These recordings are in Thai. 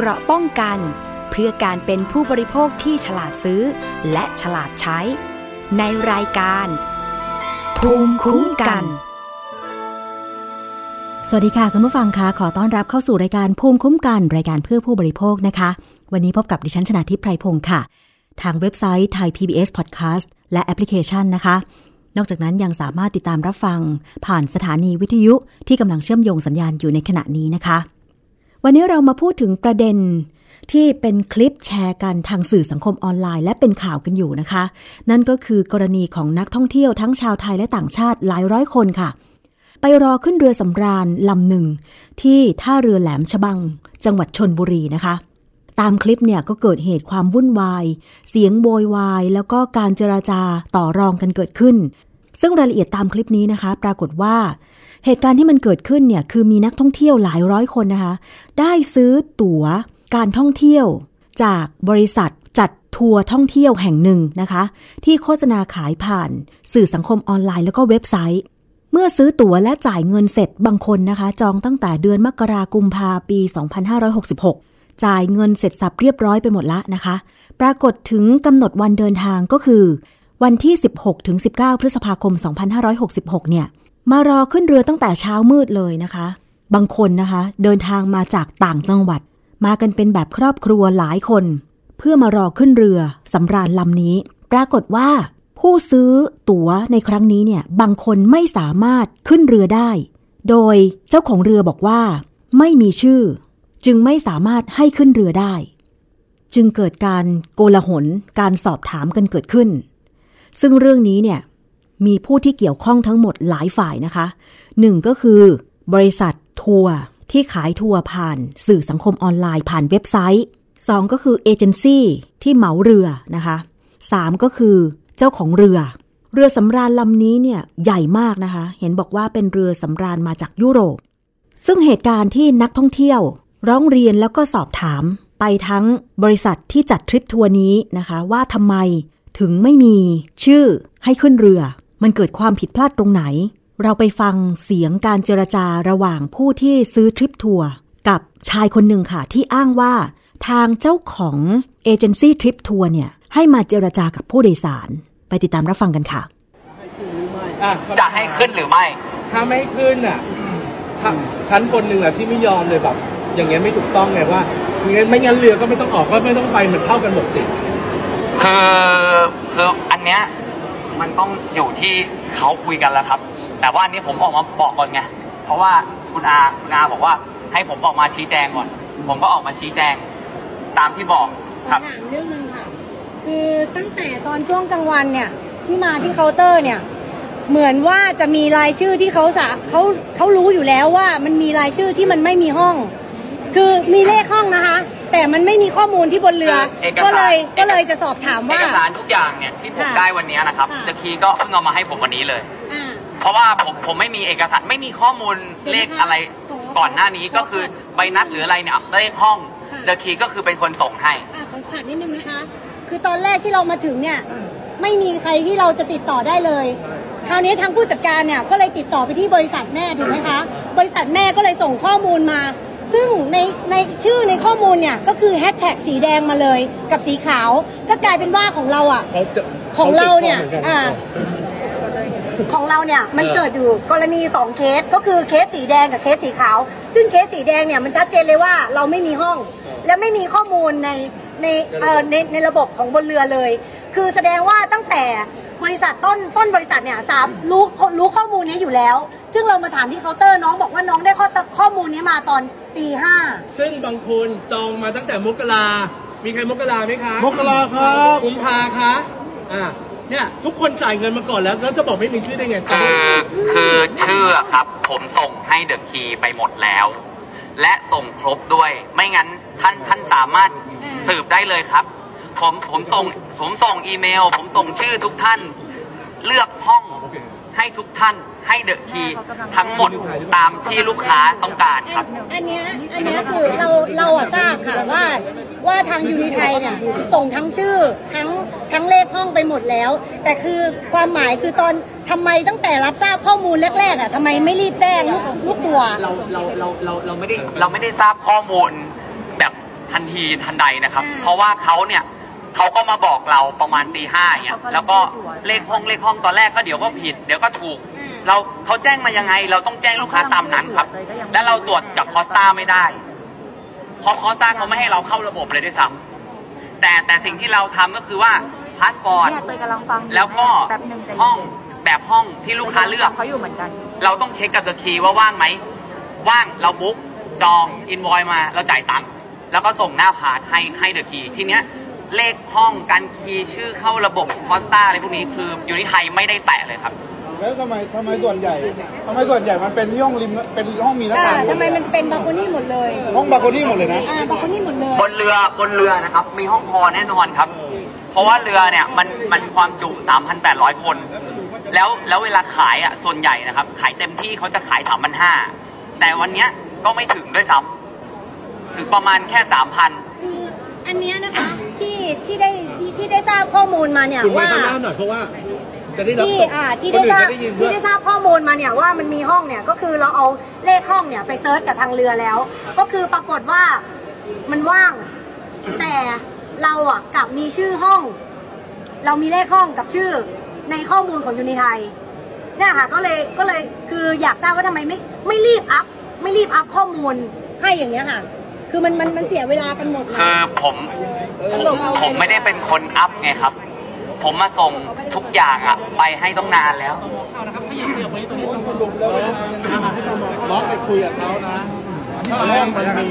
เกราะป้องกัน เพื่อการเป็นผู้บริโภคที่ฉลาดซื้อ และฉลาดใช้ ในรายการ ภูมิคุ้มกัน สวัสดีค่ะคุณผู้ฟังคะขอต้อนรับเข้าสู่รายการภูมิคุ้มกัน รายการเพื่อผู้บริโภคนะคะ วันนี้พบกับดิฉันชนะทิพไพรพงศ์ค่ะ ทางเว็บไซต์ไทย PBS Podcast และแอปพลิเคชันนะคะนอกจากนั้นยังสามารถติดตามรับฟัง ผ่านสถานีวิทยุที่กำลังเชื่อมโยงสัญญาณอยู่ในขณะนี้นะคะ วันนี้เรามาพูดถึงประเด็นที่เป็นคลิปแชร์กันทางสื่อสังคมออนไลน์ และเป็นข่าวกันอยู่นะคะ นั่นก็คือกรณีของนักท่องเที่ยวทั้งชาวไทยและต่างชาติหลายร้อยคนค่ะ ไปรอขึ้นเรือสำราญลำหนึ่ง ที่ท่าเรือแหลมฉบัง จังหวัดชนบุรีนะคะ ตามคลิปเนี่ยก็เกิดเหตุความวุ่นวาย เสียงโวยวาย แล้วก็การเจราจาต่อรองกันเกิดขึ้น ซึ่งรายละเอียดตามคลิปนี้นะคะ ปรากฏว่า เหตุการณ์ที่มันเกิดขึ้นเนี่ยคือมีนักท่องเที่ยวหลายร้อยคนนะคะ ได้ซื้อตั๋วการท่องเที่ยวจากบริษัทจัดทัวร์ท่องเที่ยวแห่งหนึ่งนะคะ ที่โฆษณาขายผ่านสื่อสังคมออนไลน์แล้วก็เว็บไซต์ เมื่อซื้อตั๋วและจ่ายเงินเสร็จบางคนนะคะ จองตั้งแต่เดือนมกราคมพาปี 2566 จ่ายเงินเสร็จสับเรียบร้อยไปหมดละนะคะ ปรากฏถึงกำหนดวันเดินทางก็คือ วันที่ 16ถึง19 พฤษภาคม 2566 เนี่ย มารอขึ้นเรือตั้งแต่เช้ามืดเลยนะคะ บางคนนะคะ เดินทางมาจากต่างจังหวัด มากันเป็นแบบครอบครัวหลายคน เพื่อมารอขึ้นเรือสำราญลำนี้ ปรากฏว่า ผู้ซื้อตั๋วในครั้งนี้เนี่ย บางคนไม่สามารถขึ้นเรือได้ โดยเจ้าของเรือบอกว่า ไม่มีชื่อ จึงไม่สามารถให้ขึ้นเรือได้ จึงเกิดการโกลาหลการสอบถามกันเกิดขึ้น ซึ่งเรื่องนี้เนี่ย มีผู้ที่เกี่ยวข้องทั้งหมดหลายฝ่ายนะคะหนึ่งก็คือบริษัททัวร์ที่ขายทัวร์ผ่านสื่อสังคมออนไลน์ผ่านเว็บไซต์สองก็คือเอเจนซี่ที่เหมาเรือนะคะสามก็คือเจ้าของเรือ เรือสำราญลำนี้เนี่ยใหญ่มากนะคะ เห็นบอกว่าเป็นเรือสำราญมาจากยุโรป ซึ่งเหตุการณ์ที่นักท่องเที่ยว ร้องเรียนแล้วก็สอบถามไปทั้งบริษัทที่จัดทริปทัวร์นี้นะคะ ว่าทำไมถึงไม่มีชื่อให้ขึ้นเรือ มันเกิดความผิดพลาดตรงไหน เราไปฟังเสียงการเจรจาระหว่างผู้ที่ซื้อทริปทัวร์กับชายคนหนึ่งค่ะ ที่อ้างว่า ทางเจ้าของเอเจนซี่ทริปทัวร์เนี่ยให้มาเจรจากับผู้โดยสาร ไปติดตามรับฟังกันค่ะ อะจะให้ขึ้นหรือไม่ ถ้าไม่ให้ขึ้นอะถ้าชั้นคนหนึ่งอะที่ไม่ยอมเลยแบบ อย่างเงี้ยไม่ถูกต้องไงว่างั้นไม่งั้นเรือก็ไม่ต้องออกก็ไม่ต้องไปมันเท่ากันหมดสิ คือคืออันเนี้ย มันต้องอยู่ที่เขาคุยกันแล้วครับ แต่ว่าอันนี้ผมออกมาบอกก่อนไง เพราะว่าคุณอาคุณอาบอกว่าให้ผมออกมาชี้แจงก่อน ผมก็ออกมาชี้แจงตามที่บอกครับถามเรื่องหนึงค่ะ คือตั้งแต่ตอนช่วงกลางวันเนี่ย ที่มาที่เคาน์เตอร์เนี่ย เหมือนว่าจะมีรายชื่อที่เขาสาเขาเขารู้อยู่แล้วว่ามันมีรายชื่อที่มันไม่มีห้อง คือมีเลขห้องนะคะ แต่มันไม่มีข้อมูลที่บนเรือ คือเอกสาร ก็เลยก็เลยจะสอบถามเอว่ากสารทุกอย่างเนี่ยที่ผมค่ะได้วันนี้นะครับค่ะตะคีก็เพิ่งเอามาให้ผมวันนี้เลย อ่า เพราะว่าผมผมไม่มีเอกสารไม่มีข้อมูลเลขอะไรขอก่อนหน้านี้ก็คือใบนัดหรืออะไรเนี่ยเลขห้องค่ะ เดอะคีก็คือเป็นคนส่งให้ อะขอขาดนิดนึงนะคะ คือตอนแรกที่เรามาถึงเนี่ย ไม่มีใครที่เราจะติดต่อได้เลย คราวนี้ทางผู้จัดการเนี่ยก็เลยติดต่อไปที่บริษัทแม่ถูกไหมคะ บริษัทแม่ก็เลยส่งข้อมูลมา ซึ่งในในชื่อในข้อมูลเนี่ยก็คือแฮชแท็กสีแดงมาเลยกับสีขาว ก็กลายเป็นว่าของเราอะเขาจะของเราเนี่ยขติดต่หมืกัอ่าของเราเนี่ยมันเออเกิดอยู่กรณีสองเคสก็คือเคสสีแดงกับเคสสีขาว ซึ่งเคสสีแดงเนี่ยมันชัดเจนเลยว่าเราไม่มีห้อง และไม่มีข้อมูลในในเอ่อในในระบบของบนเรือเลย คือแสดงว่าตั้งแต่บริษัทต้นต้นบริษัทเนี่ยสามรู้รู้ข้อมูลนี้อยู่แล้ว ซึ่งเรามาถามที่เคาน์เตอร์น้องบอกว่าน้องได้ข้อข้อมูลนี้มาตอน ตีห้าซึ่งบางคนจองมาตั้งแต่มกรามีใครมกราไหมคะมกราครับกุมภาคะอ่าเนี่ยทุกคนจ่ายเงินมาก่อนแล้วแล้วจะบอกไม่มีชื่อได้ไงคือคือชื่ออะครับ ผมส่งให้เดอะคีไปหมดแล้ว และส่งครบด้วย ไม่งั้นท่านท่านสามารถสืบได้เลยครับ ผมผมส่งผมส่งอีเมล ผมส่งชื่อทุกท่าน เลือกห้องให้ทุกท่าน ให้เดอะคีทั้งหมดตามที่ลูกค้าต้องการครับ อันเนี้ยอันเนี้ยคือเราเราอะทราบค่ะว่าว่าทางยูนิไทยเนี่ยส่งทั้งชื่อทั้งทั้งเลขห้องไปหมดแล้ว แต่คือความหมายคือตอนทำไมตั้งแต่รับทราบข้อมูลแรกๆอะทำไมไม่รีบแจ้งลูกลูกตัวเราเราเราเราเราไม่ได้เราไม่ได้ทราบข้อมูลแบบทันทีทันใดนะครับอ่าเพราะว่าเขาเนี่ย เขาก็มาบอกเราประมาณตีห้าอย่างเงี้ยแล้วก็เลขห้องเลขห้องตอนแรกก็เดี๋ยวก็ผิด เดี๋ยวก็ถูก เราเขาแจ้งมายังไง เราต้องแจ้งลูกค้าตามนั้นครับ และเราตรวจจากคอสตาไม่ได้เพราะคอสตาเขาไม่ให้เราเข้าระบบเลยด้วยซ้ำแต่แต่สิ่งที่เราทำก็คือว่าพาสปอร์ตเนี่ยเตยกำลังฟังอยู่แล้วก็แป๊บหนึ่งใจเย็นห้องแบบห้องที่ลูกค้าเลือกเขาอยู่เหมือนกัน เราต้องเช็คกับเดอะคีว่าว่างไหมว่างเราบุ๊กจองอินวอยมาเราจ่ายตังค์แล้วก็ส่งหน้าพาร์ทให้ให้เดอะคีทีเนี้ย เลขห้องการคีย์ชื่อเข้าระบบคอสตาอะไรพวกนี้คืออยู่ที่ไทยไม่ได้แตะเลยครับ แล้วทำไมทำไมส่วนใหญ่ทำไมส่วนใหญ่มันเป็นที่ห้องริมเป็นห้องมีหน้าอ่าต่างทำไมมันเป็นบาโคนี่หมดเลยห้องบาโคนี่หมดเลยนะ อ่าบาโคนี่หมดเลยบนเรือบนเรือนะครับ มีห้องพอแน่นอนครับ เพราะว่าเรือเนี่ยมันมันความจุ 3,800 คน แล้วแล้วเวลาขายอะส่วนใหญ่นะครับ ขายเต็มที่เขาจะขาย 3,500 แต่วันเนี้ยก็ไม่ถึงด้วยซ้ำถึงประมาณแค่ 3,000 คืออันเนี้ยนะคะที่ ที่ได้ที่ที่ได้ทราบข้อมูลมาเนี่ยคุณมาว่าข้างหน้าหน่อยเพราะว่า จะได้รับที่อ่าที่คได้นอื่ทนราบจะได้ยินที่ว่าได้ทราบข้อมูลมาเนี่ยว่ามันมีห้องเนี่ยก็คือเราเอาเลขห้องเนี่ยไปเซิร์ชกับทางเรือแล้ว ก็คือปรากฏว่ามันว่าง แต่เราอะกลับมีชื่อห้อง เรามีเลขห้องกับชื่อในข้อมูลของยูนิไทยเนี่ยค่ะก็เลยก็เลยคืออยากทราบว่าทำไมไม่ไม่รีบอัพไม่รีบอัพข้อมูลให้อย่างเงี้ยค่ะ คือมันมันมันเสียเวลากันหมดเลยคือผมผมผมไม่ได้เป็นคนอัพไงครับ ผมมาส่งทุกอย่างอะไปให้ต้องนานแล้วน้องไปคุยกับเขานะห้องมันมี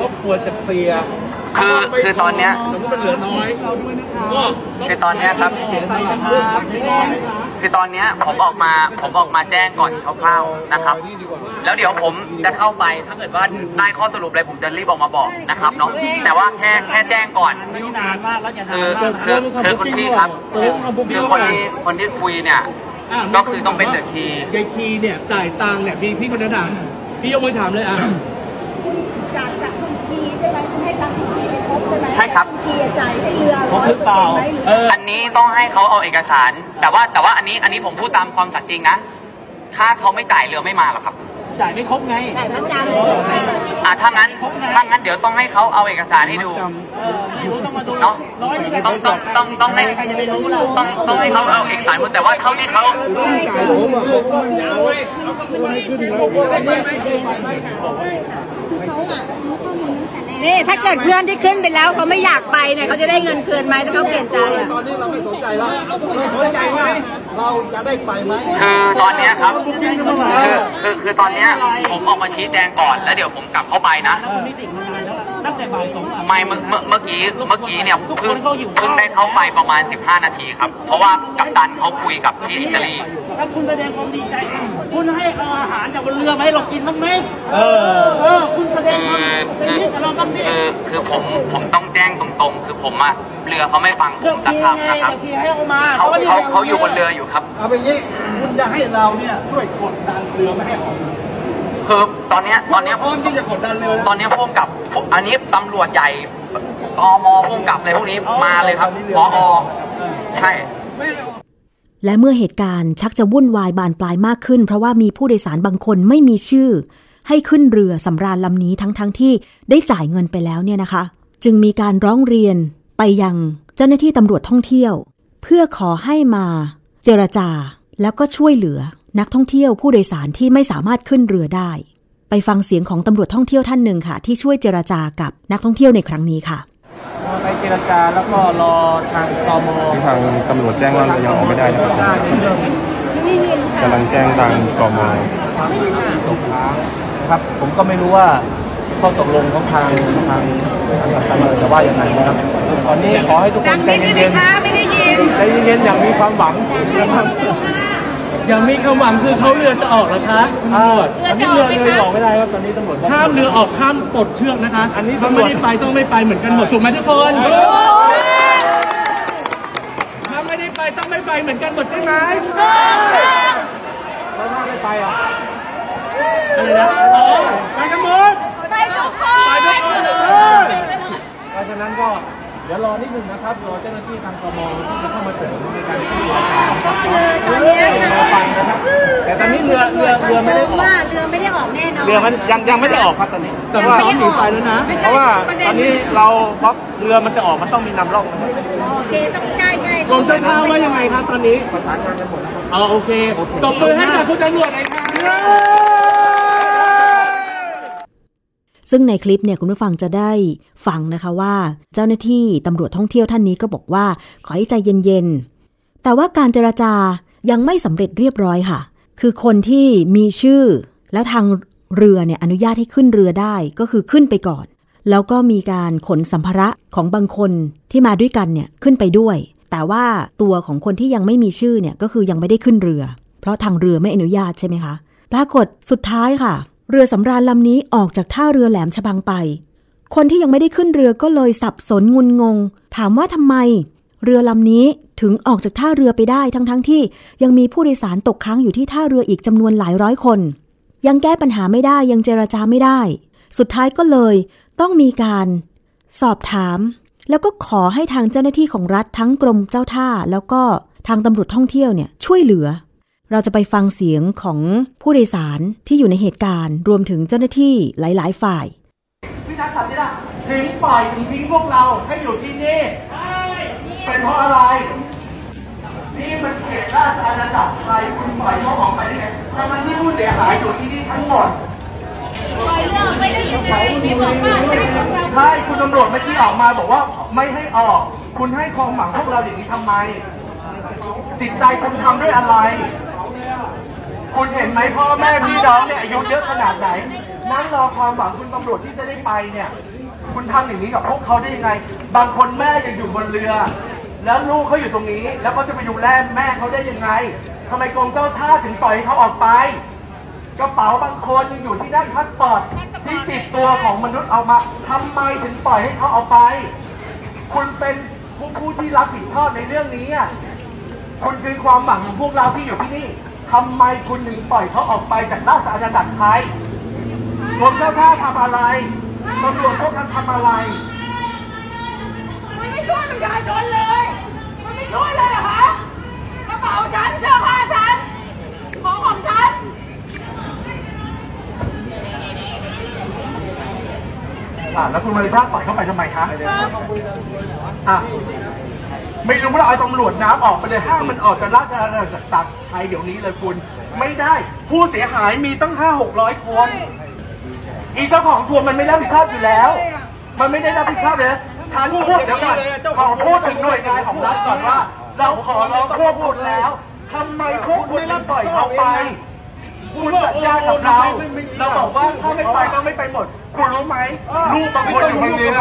ก็ควรจะเคลียร์คือคือตอนเนี้ยแต่ว่ามันเหลือน้อยก็คือตอนเนี้ยครับ คือตอนเนี้ยผมออกมาผมออกมาแจ้งก่อนคร่าวๆนะครับ แล้วเดี๋ยวผมจะเข้าไปถ้าเกิดว่าได้ข้อสรุปอะไรผมจะรีบออกมาบอกนะครับเนาะแต่ว่าแค่แค่แจ้งก่อนคือคือคือคุณพี่ครับคือคือคนที่คนที่คุยเนี่ยก็คือต้องเป็นเดอะคีย์ ยายคีเนี่ยจ่ายตังค์เนี่ยพี่พี่คนนั้นถามพี่ยกมือถามเลยอะ จากจาก ใช่ไหมคุณให้ตังค์คุณทีไปครบใช่ไหมใช่ครับณทีจ่ายให้เรือร้อยหรือเปล่าไหมหรือเออ อันนี้ต้องให้เขาเอาเอกสาร แต่ว่าแต่ว่าอันนี้อันนี้ผมพูดตามความสัตย์จริงนะ ถ้าเขาไม่จ่ายเรือไม่มาหรอกครับ จ่ายไม่ครบไงจ่ายมัดจำเลยอ่าถ้างั้นถ้างั้นเดี๋ยวต้องให้เขาเอาเอกสารให้ดูเนาะต้องต้องต้องต้องให้ต้องต้องให้เขาเอาเอกสารมาแต่ว่าเท่าที่เขาต้องจ่ายผมอะผมก็ไม่เอาไม่ให้ขึ้นแล้ว นี่ถ้าเกิดเพื่อนที่ขึ้นไปแล้วเขาไม่อยากไปเนี่ยเขาจะได้เงินคืนไหมถ้าเขาเปลี่ยนใจอะตอนนี้เราไม่สนใจแล้วเราสนใจว่าเราจะได้ไปไหมคือตอนเนี้ยครับคือคือคือตอนเนี้ยผมออกมาชี้แจงก่อนแล้วเดี๋ยวผมกลับเข้าไปนะไม่เมื่อเมื่อเมื่อกี้เมื่อกี้เนี่ยเพิ่งเพิ่งได้เข้าไปประมาณ 15 นาทีครับ เพราะว่ากัปตันเขาคุยกับที่อิตาลี ถ้าคุณแสดงความดีใจ คุณให้เอาอาหารจากบนเรือมาให้เรากินบ้างไหมเออ เออ คุณแสดงคือความเป็นคือมิตรกับเราบ้างดิคือคือผมผมต้องแจ้งตรงๆ คือผมอะเรือเขาไม่ฟังผเรื่อมงสักทีไงคำนะครับเรื่องทีให้เอามาเขาก็เขาเขาอยู่บนเรืออยู่ครับ เอาไปงี้คุณจะให้เราเนี่ยช่วยกดดันเรือไม่ให้ออก คือตอนเนี้ยตอนเนี้ยพร้อมที่จะกดดันเรือตอนเนี้ยพ่วงกับอันนี้ตำรวจใหญ่ตมพ่วงกับอะไรพวกนี้มาเลยครับพอใช่และเมื่อเหตุการณ์ชักจะวุ่นวายบานปลายมากขึ้น เพราะว่ามีผู้โดยสารบางคนไม่มีชื่อ ให้ขึ้นเรือสำราญลำนี้ทั้งๆทที่ได้จ่ายเงินไปแล้วเนี่ยนะคะ จึงมีการร้องเรียนไปยังเจ้าหน้าที่ตำรวจท่องเที่ยว เพื่อขอให้มาเจรจาแล้วก็ช่วยเหลือ นักท่องเที่ยวผู้โดยสารที่ไม่สามารถขึ้นเรือได้ ไปฟังเสียงของตำรวจท่องเที่ยวท่านหนึ่งค่ะ ที่ช่วยเจรจากับนักท่องเที่ยวในครั้งนี้ค่ะไปเจรจาแล้วก็รอทางตมที่ทางตำรวจแจ้งว่าเรายังออกไม่ได้นะครับได้ในเรื่องกำลังแจ้งทางกมตกค้างนะครับผมก็ไม่รู้ว่าข้อตกลงของทางทางทางกัปตันเรือจะว่ายังไงนะครับตอนนี้ขอให้ทุกคนใจเย็นๆไม่ได้ยินใจเย็นๆอย่างมีความหวังนะครับ ยังมีความหวังคือเขาเรือจะออกเหรอคะตำรวจตอนนี้เรือเรือออกไม่ได้ครับตอนนี้ตำรวจบกห้ามเรือออกข้ามปลดเชือกนะคะอันนี้ถ้าตำรไม่วจได้ไปต้องไม่ไปเหมือนกันหมดถูกไหมทุกคนถ้าไม่ได้ไปต้องไม่ไปเหมือนกันหมดใช่ไหมแล้วถ้าไม่ไปอะอะไรนะอ๋อไปกันหมดไปทุกคน ไปทุกคนเลย เพราะฉะนั้นก็ เดี๋ยวรอนิดนึงนะครับรอเจ้าหน้าที่ทางกมที่จะเข้ามาเสริมในการช่วยเหลือก็คือตอนนี้นะครับแต่ตอนนี้เรือเรือเรือไม่ได้ออกว่าเรือไม่ได้ออกแน่นอนเรือมันยังยังไม่ได้ออกครับตอนนี้ แต่ว่าซ้อมหนีไปแล้วนะเพราะว่าตอนนี้เราเพราะเรือมันจะออกมันต้องมีนำร่องโอเคต้องใช่ใช่กรมเจ้าท่าว่ายังไงครับตอนนี้ประสานงานกันหมดแล้วครับอ๋อโอเคตบมือให้กับคุณตำรวจหน่อยครับ ซึ่งในคลิปเนี่ยคุณผู้ฟังจะได้ฟังนะคะว่า เจ้าหน้าที่ตำรวจท่องเที่ยวท่านนี้ก็บอกว่า ขอให้ใจเย็นๆ แต่ว่าการเจราจายังไม่สำเร็จเรียบร้อยค่ะ คือคนที่มีชื่อ แล้วทางเรือเนี่ยอนุญาตให้ขึ้นเรือได้ก็คือขึ้นไปก่อน แล้วก็มีการขนสัมภาระของบางคนที่มาด้วยกันเนี่ยขึ้นไปด้วย แต่ว่าตัวของคนที่ยังไม่มีชื่อเนี่ยก็คือยังไม่ได้ขึ้นเรือ เพราะทางเรือไม่อนุญาตใช่ไหมคะปรากฏสุดท้ายค่ะ เรือสำราญลำนี้ออกจากท่าเรือแหลมฉบังไป คนที่ยังไม่ได้ขึ้นเรือก็เลยสับสนงุนงง ถามว่าทำไม เรือลำนี้ถึงออกจากท่าเรือไปได้ทั้งๆทที่ยังมีผู้โดยสารตกค้างอยู่ที่ท่าเรืออีกจำนวนหลายร้อยคน ยังแก้ปัญหาไม่ได้ยังเจรจาไม่ได้ สุดท้ายก็เลยต้องมีการ สอบถาม แล้วก็ขอให้ทางเจ้าหน้าที่ของรัฐทั้งกรมเจ้าท่า แล้วก็ทางตำรวจท่องเที่ยวเนี่ยช่วยเหลือ เราจะไปฟังเสียงของผู้โดยสารที่อยู่ในเหตุการณ์ รวมถึงเจ้าหน้าที่หลาย ๆ ฝ่ายพี่ทักษะนี่ละถึงปล่อยถึงทิ้งพวกเราให้อยู่ที่นี่เป็นเพราะอะไร นี่มันเขตราชอาณาจักรไทยคุณปล่อยเขาออกไปได้ไงทั้งๆที่ผู้เสียหายอยู่ที่นี่ทั้งหมดใช่คุณตำรวจเมื่อกี้ออกมาบอกว่าไม่ให้ออก คุณให้ความหวังพวกเราอย่างนี้ทำไมจิตใจคุณทำด้วยอะไร คุณเห็นไหมพ่อแม่พี่น้องเนี่ยอายุเยอะขนาดไหนนั่งรอความหวังคุณตำรวจที่จะได้ไปเนี่ย คุณทำอย่างนี้กับพวกเขาได้ยังไง บางคนแม่ยังอยู่บนเรือ แล้วลูกเขาอยู่ตรงนี้ แล้วเขาจะไปดูแลแม่เขาได้ยังไงทำไมกรมเจ้าท่าถึงปล่อยให้เขาออกไปกระเป๋าบางคนยังอยู่ที่ด้านพาสปอร์ตที่ติดตัวของมนุษย์เอามาทำไมถึงปล่อยให้เขาเอาไป คุณเป็นผู้ผู้ที่รับผิดชอบในเรื่องนี้คุณคือความหวังของพวกเราที่อยู่ที่นี่ ทำไมคุณถึงปล่อยเขาออกไปจากราชอาณาจักรไทยกรมเจ้าท่าทำอะไรตำรวจพวกท่านทำอะไร มันไม่ช่วยประชาชนเลย มันไม่ช่วยเลยเหรอคะกระเป๋าฉันเสื้อผ้าฉัน ของของฉันอ่าแล้วคุณมาริชาปล่อยเข้าไปทำไมคะอะ ไม่รู้ว่าเอาตำรวจน้ำออกไปเลยห้ามมันออกจากราชอาณาจักรไทยเดี๋ยวนี้เลยคุณ ไม่ได้ ผู้เสียหายมีตั้งห้าหกร้อยคน อีเจ้าของทัวร์มันไม่รับผิดชอบอยู่แล้ว มันไม่ได้รับผิดชอบเลยฉันพูดเดี๋ยวก่อนขอพูดถึงหน่วยงานของรัฐก่อนว่า เราขอร้องพวกพูดแล้วทำไมพวกคุณไม่ปล่อยเขาไป คุณสัญญากับเรา เราบอกว่าถ้าไม่ไปก็ไม่ไปหมด คุณรู้ไหมลูกบางคนอยู่บนเรือ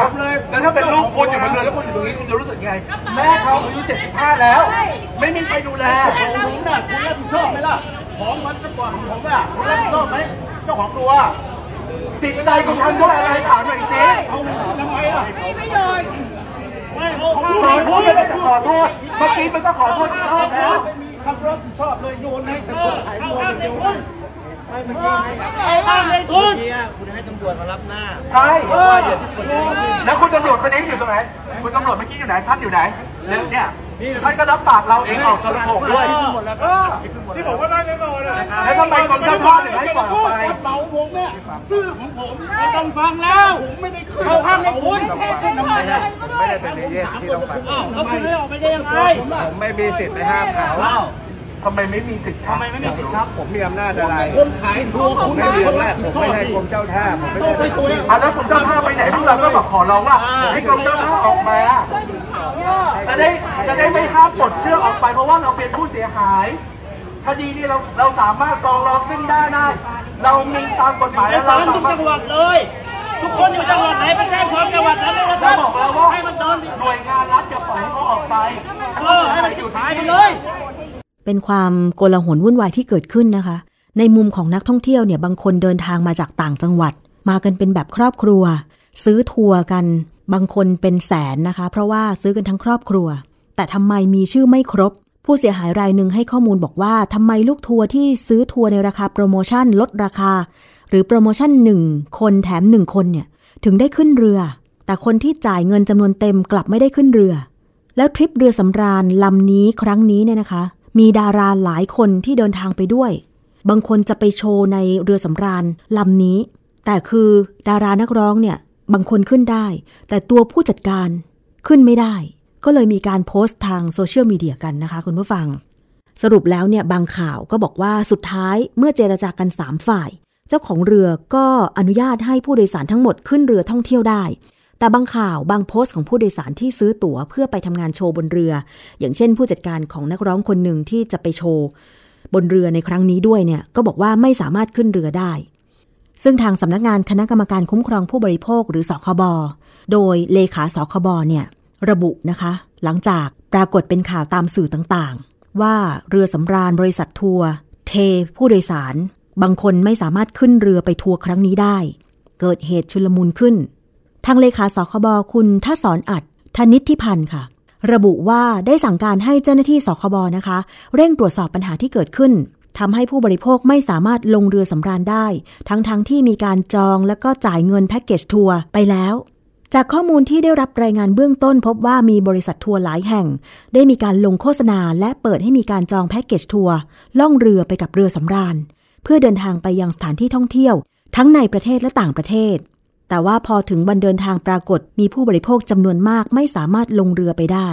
แล้วถ้าเป็นลูกคนอยู่บนเรือแล้วคนอยู่ตรงนี้คุณจะรู้สึกไง แม่เขาอายุ 75 แล้ว ไม่มีใครดูแลผมน่ะคุณรับผิดชอบไหมล่ะ ของมันจะกว่าของผมอะคุณรับผิดชอบไหมเจ้าของตัวจิตใจคุณทำด้วยอะไรถามหน่อยสิเอาทำไมอะมีประโยชน์ไม่เอาขอโทษไม่ได้แต่ขอโทษเมื่อกี้มันก็ขอโทษอีกรอบแล้วไม่มี คำรับผิดชอบเลยโยนให้แต่คนขายมวยอย่างเดียวเลยไม่เมื่อกี้ให้ไอ้บ้านเลยคุณเมื่อกี้คุณให้ตำรวจมารับหน้า ใช่แล้วคุณตำรวจคนนี้อยู่ตรงไหน คุณตำรวจเมื่อกี้อยู่ไหน ท่านอยู่ไหนเนี่ยท่านก็รับปากเราเองออกโทรโขงด้วยหมดแล้วที่บอกว่าได้แน่นอนนะแล้วทำไมกรมเจ้าท่าถึงให้ปล่อยไป ซื้อของผมไม่ต้องฟังแล้วผมไม่ได้ขึ้นเข้าข้างในคุณทำไมอะไม่ได้เป็นเอเย่นที่ต้องฟังแล้วคุณไม่ออกไปได้ยังไงผมไม่มีสิทธิ์ไปห้ามเขาทำไมไม่มีสิทธิ์ทำไมไม่มีสิทธิ์ครับ ผมมีอำนาจอะไรคนขายทัวร์ผคุมณไม่มีอำนาจผมไม่ได้กรมเจ้าท่าผมไม่ได้ไปตัวอะแล้วกรมเจ้าท่าไปไหนพวกเราก็บอกขอร้องว่าให้กรมเจ้าท่าออกมาจะได้จะได้ไม่ห้ามปลดเชือกออกไปเพราะว่าเราเป็นผู้เสียหายคดีนี้เราเราสามารถฟ้องร้องซึ่งได้ได้ เรามีตามกฎหมายแล้วเราสามารถเลย ทุกคนอยู่จังหวัดไหนไปแจ้งความจังหวัดนั้นเลยนะคเรารับบอกแล้วว่าให้มันโดนหน่วยงานรัฐอย่าปล่อยให้เขาออกไปเออให้มันสุดท้ายไปเลย เป็นความโกลาหลวุ่นวายที่เกิดขึ้นนะคะ ในมุมของนักท่องเที่ยวเนี่ยบางคนเดินทางมาจากต่างจังหวัด มากันเป็นแบบครอบครัว ซื้อทัวร์กัน บางคนเป็นแสนนะคะ เพราะว่าซื้อกันทั้งครอบครัว แต่ทำไมมีชื่อไม่ครบ ผู้เสียหายรายหนึ่งให้ข้อมูลบอกว่าทำไมลูกทัวร์ที่ซื้อทัวร์ในราคาโปรโมชั่นลดราคา หรือโปรโมชั่นหนึ่งคนแถมหนึ่งคนเนี่ยถึงได้ขึ้นเรือ แต่คนที่จ่ายเงินจำนวนเต็มกลับไม่ได้ขึ้นเรือ แล้วทริปเรือสำราญลำนี้ครั้งนี้เนี่ยนะคะ มีดาราหลายคนที่เดินทางไปด้วย บางคนจะไปโชว์ในเรือสำราญลำนี้ แต่คือดารานักร้องเนี่ยบางคนขึ้นได้ แต่ตัวผู้จัดการขึ้นไม่ได้ ก็เลยมีการโพสต์ทางโซเชียลมีเดียกันนะคะคุณผู้ฟัง สรุปแล้วเนี่ยบางข่าวก็บอกว่าสุดท้ายเมื่อเจรจากัน 3 ฝ่าย เจ้าของเรือก็อนุญาตให้ผู้โดยสารทั้งหมดขึ้นเรือท่องเที่ยวได้ แต่บางข่าวบางโพสต์ของผู้โดยสารที่ซื้อตั๋วเพื่อไปทำงานโชว์บนเรือ อย่างเช่น ผู้จัดการของนักร้องคนหนึ่งที่จะไปโชว์บนเรือในครั้งนี้ด้วยเนี่ยก็บอกว่าไม่สามารถขึ้นเรือได้ ซึ่งทางสำนักงานคณะกรรมการคุ้มครองผู้บริโภคหรือสคบโดยเลขาสคบเนี่ย ระบุนะคะ หลังจากปรากฏเป็นข่าวตามสื่อต่างๆ ว่าเรือสำราญบริษัททัวร์เทผู้โดยสาร บางคนไม่สามารถขึ้นเรือไปทัวร์ครั้งนี้ได้ เกิดเหตุชุลมุนขึ้น ทางเลขาสคบคุณทศรอัดธนิตทิพันธ์ค่ะ ระบุว่าได้สั่งการให้เจ้าหน้าที่สคบนะคะ เร่งตรวจสอบปัญหาที่เกิดขึ้นทำให้ผู้บริโภคไม่สามารถลงเรือสำราญได้ ทั้งๆทที่มีการจองและก็จ่ายเงินแพ็กเกจทัวร์ไปแล้ว จากข้อมูลที่ได้รับรายงานเบื้องต้นพบว่ามีบริษัททัวร์หลายแห่ง ได้มีการลงโฆษณาและเปิดให้มีการจองแพ็กเกจทัวร์ล่องเรือไปกับเรือสำราญ เพื่อเดินทางไปยังสถานที่ท่องเที่ยว ทั้งในประเทศและต่างประเทศ แต่ว่าพอถึงวันเดินทางปรากฏมีผู้บริโภคจำนวนมากไม่สามารถลงเรือไปได้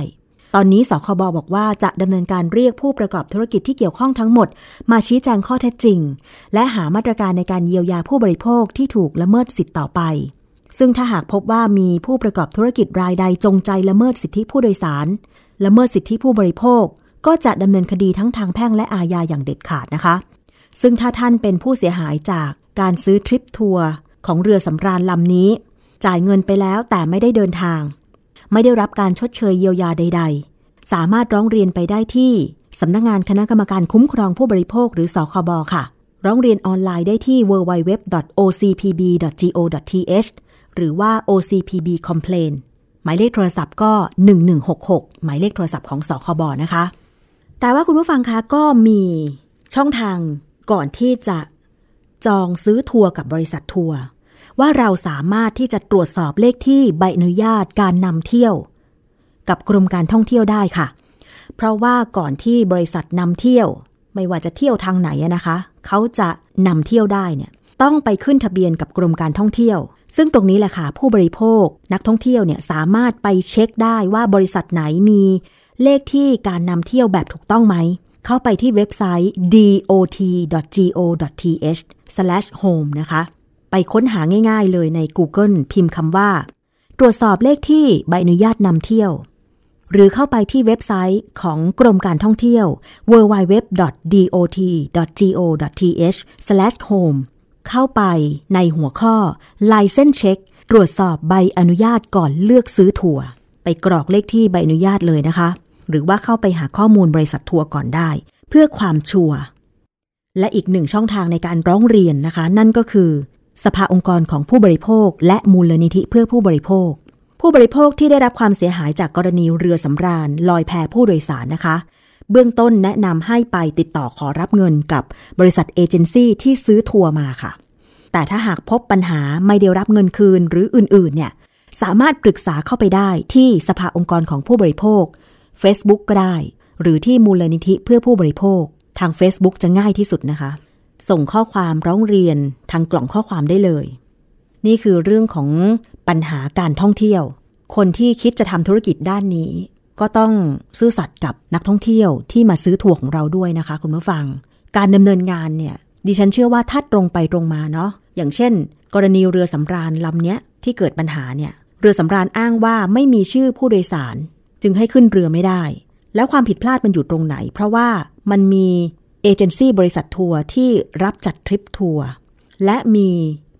ตอนนี้สคบอบอกว่าจะดำเนินการเรียกผู้ประกอบธุรกิจที่เกี่ยวข้องทั้งหมด มาชี้แจงข้อเท็จจริง และหามาตรการในการเยียวยาผู้บริโภคที่ถูกละเมิดสิทธิ์ต่อไป ซึ่งถ้าหากพบว่ามีผู้ประกอบธุรกิจรายใดจงใจละเมิดสิทธิผู้โดยสาร ละเมิดสิทธิผู้บริโภค ก็จะดำเนินคดีทั้งทางแพ่งและอาญาอย่างเด็ดขาดนะคะ ซึ่งถ้าท่านเป็นผู้เสียหายจากการซื้อทริปทัวร์ของเรือสำราญลำนี้ จ่ายเงินไปแล้วแต่ไม่ได้เดินทาง ไม่ได้รับการชดเชยเยียวยาใด ๆ สามารถร้องเรียนไปได้ที่สำนักงงานคณะกรรมการคุ้มครองผู้บริโภคหรือสคบค่ะ ร้องเรียนออนไลน์ได้ที่ www.ocpb.go.th หรือว่า OCPB Complain หมายเลขโทรศัพท์ก็ 1166 หมายเลขโทรศัพท์ของสคบนะคะ แต่ว่าคุณผู้ฟังคะก็มีช่องทางก่อนที่จะจองซื้อทัวร์กับบริษัททัวร์ว่าเราสามารถที่จะตรวจสอบเลขที่ใบอนุญาตการนำเที่ยว กับกรมการท่องเที่ยวได้ค่ะ เพราะว่าก่อนที่บริษัทนำเที่ยว ไม่ว่าจะเที่ยวทางไหนนะคะ เขาจะนำเที่ยวได้เนี่ยต้องไปขึ้นทะเบียนกับกรมการท่องเที่ยว ซึ่งตรงนี้แหละค่ะผู้บริโภคนักท่องเที่ยวเนี่ยสามารถไปเช็คได้ว่าบริษัทไหนมีเลขที่การนำเที่ยวแบบถูกต้องไหม เข้าไปที่เว็บไซต์ dot.go.th/home นะคะ ไปค้นหาง่ายๆเลยใน Google พิมพ์คำว่า ตรวจสอบเลขที่ใบอนุญาตนำเที่ยว หรือเข้าไปที่เว็บไซต์ของกรมการท่องเที่ยว www.dot.go.th/home เข้าไปในหัวข้อ License Check ตรวจสอบใบอนุญาตก่อนเลือกซื้อทัวร์ไปกรอกเลขที่ใบอนุญาตเลยนะคะ หรือว่าเข้าไปหาข้อมูลบริษัททัวร์ก่อนได้ เพื่อความชัวร์และอีกหนึ่งช่องทางในการร้องเรียนนะคะ นั่นก็คือ สภาองค์กรของผู้บริโภค และมูลนิธิเพื่อผู้บริโภค ผู้บริโภคที่ได้รับความเสียหายจากกรณีเรือสำราญลอยแพผู้โดยสารนะคะ เบื้องต้นแนะนำให้ไปติดต่อขอรับเงินกับบริษัทเอเจนซี่ที่ซื้อทัวร์มาค่ะ แต่ถ้าหากพบปัญหาไม่ได้รับเงินคืนหรืออื่นๆเนี่ยสามารถปรึกษาเข้าไปได้ที่สภาองค์กรของผู้บริโภค Facebook ก็ได้ หรือที่มูลนิธิเพื่อผู้บริโภค ทาง Facebook จะง่ายที่สุดนะคะ ส่งข้อความร้องเรียนทางกล่องข้อความได้เลย นี่คือเรื่องของปัญหาการท่องเที่ยว คนที่คิดจะทำธุรกิจด้านนี้ ก็ต้องซื่อสัตย์กับนักท่องเที่ยวที่มาซื้อทัวร์ของเราด้วยนะคะ คุณผู้ฟัง การดำเนินงานเนี่ยดิฉันเชื่อว่าถ้าตรงไปตรงมาเนาะอย่างเช่น กรณีเรือสำราญลำเนี้ยที่เกิดปัญหาเนี่ยเรือสำราญอ้างว่าไม่มีชื่อผู้โดยสาร จึงให้ขึ้นเรือไม่ได้ แล้วความผิดพลาดมันอยู่ตรงไหน เพราะว่ามันมีเอเจนซี่บริษัททัวร์ที่รับจัดทริปทัวร์และมี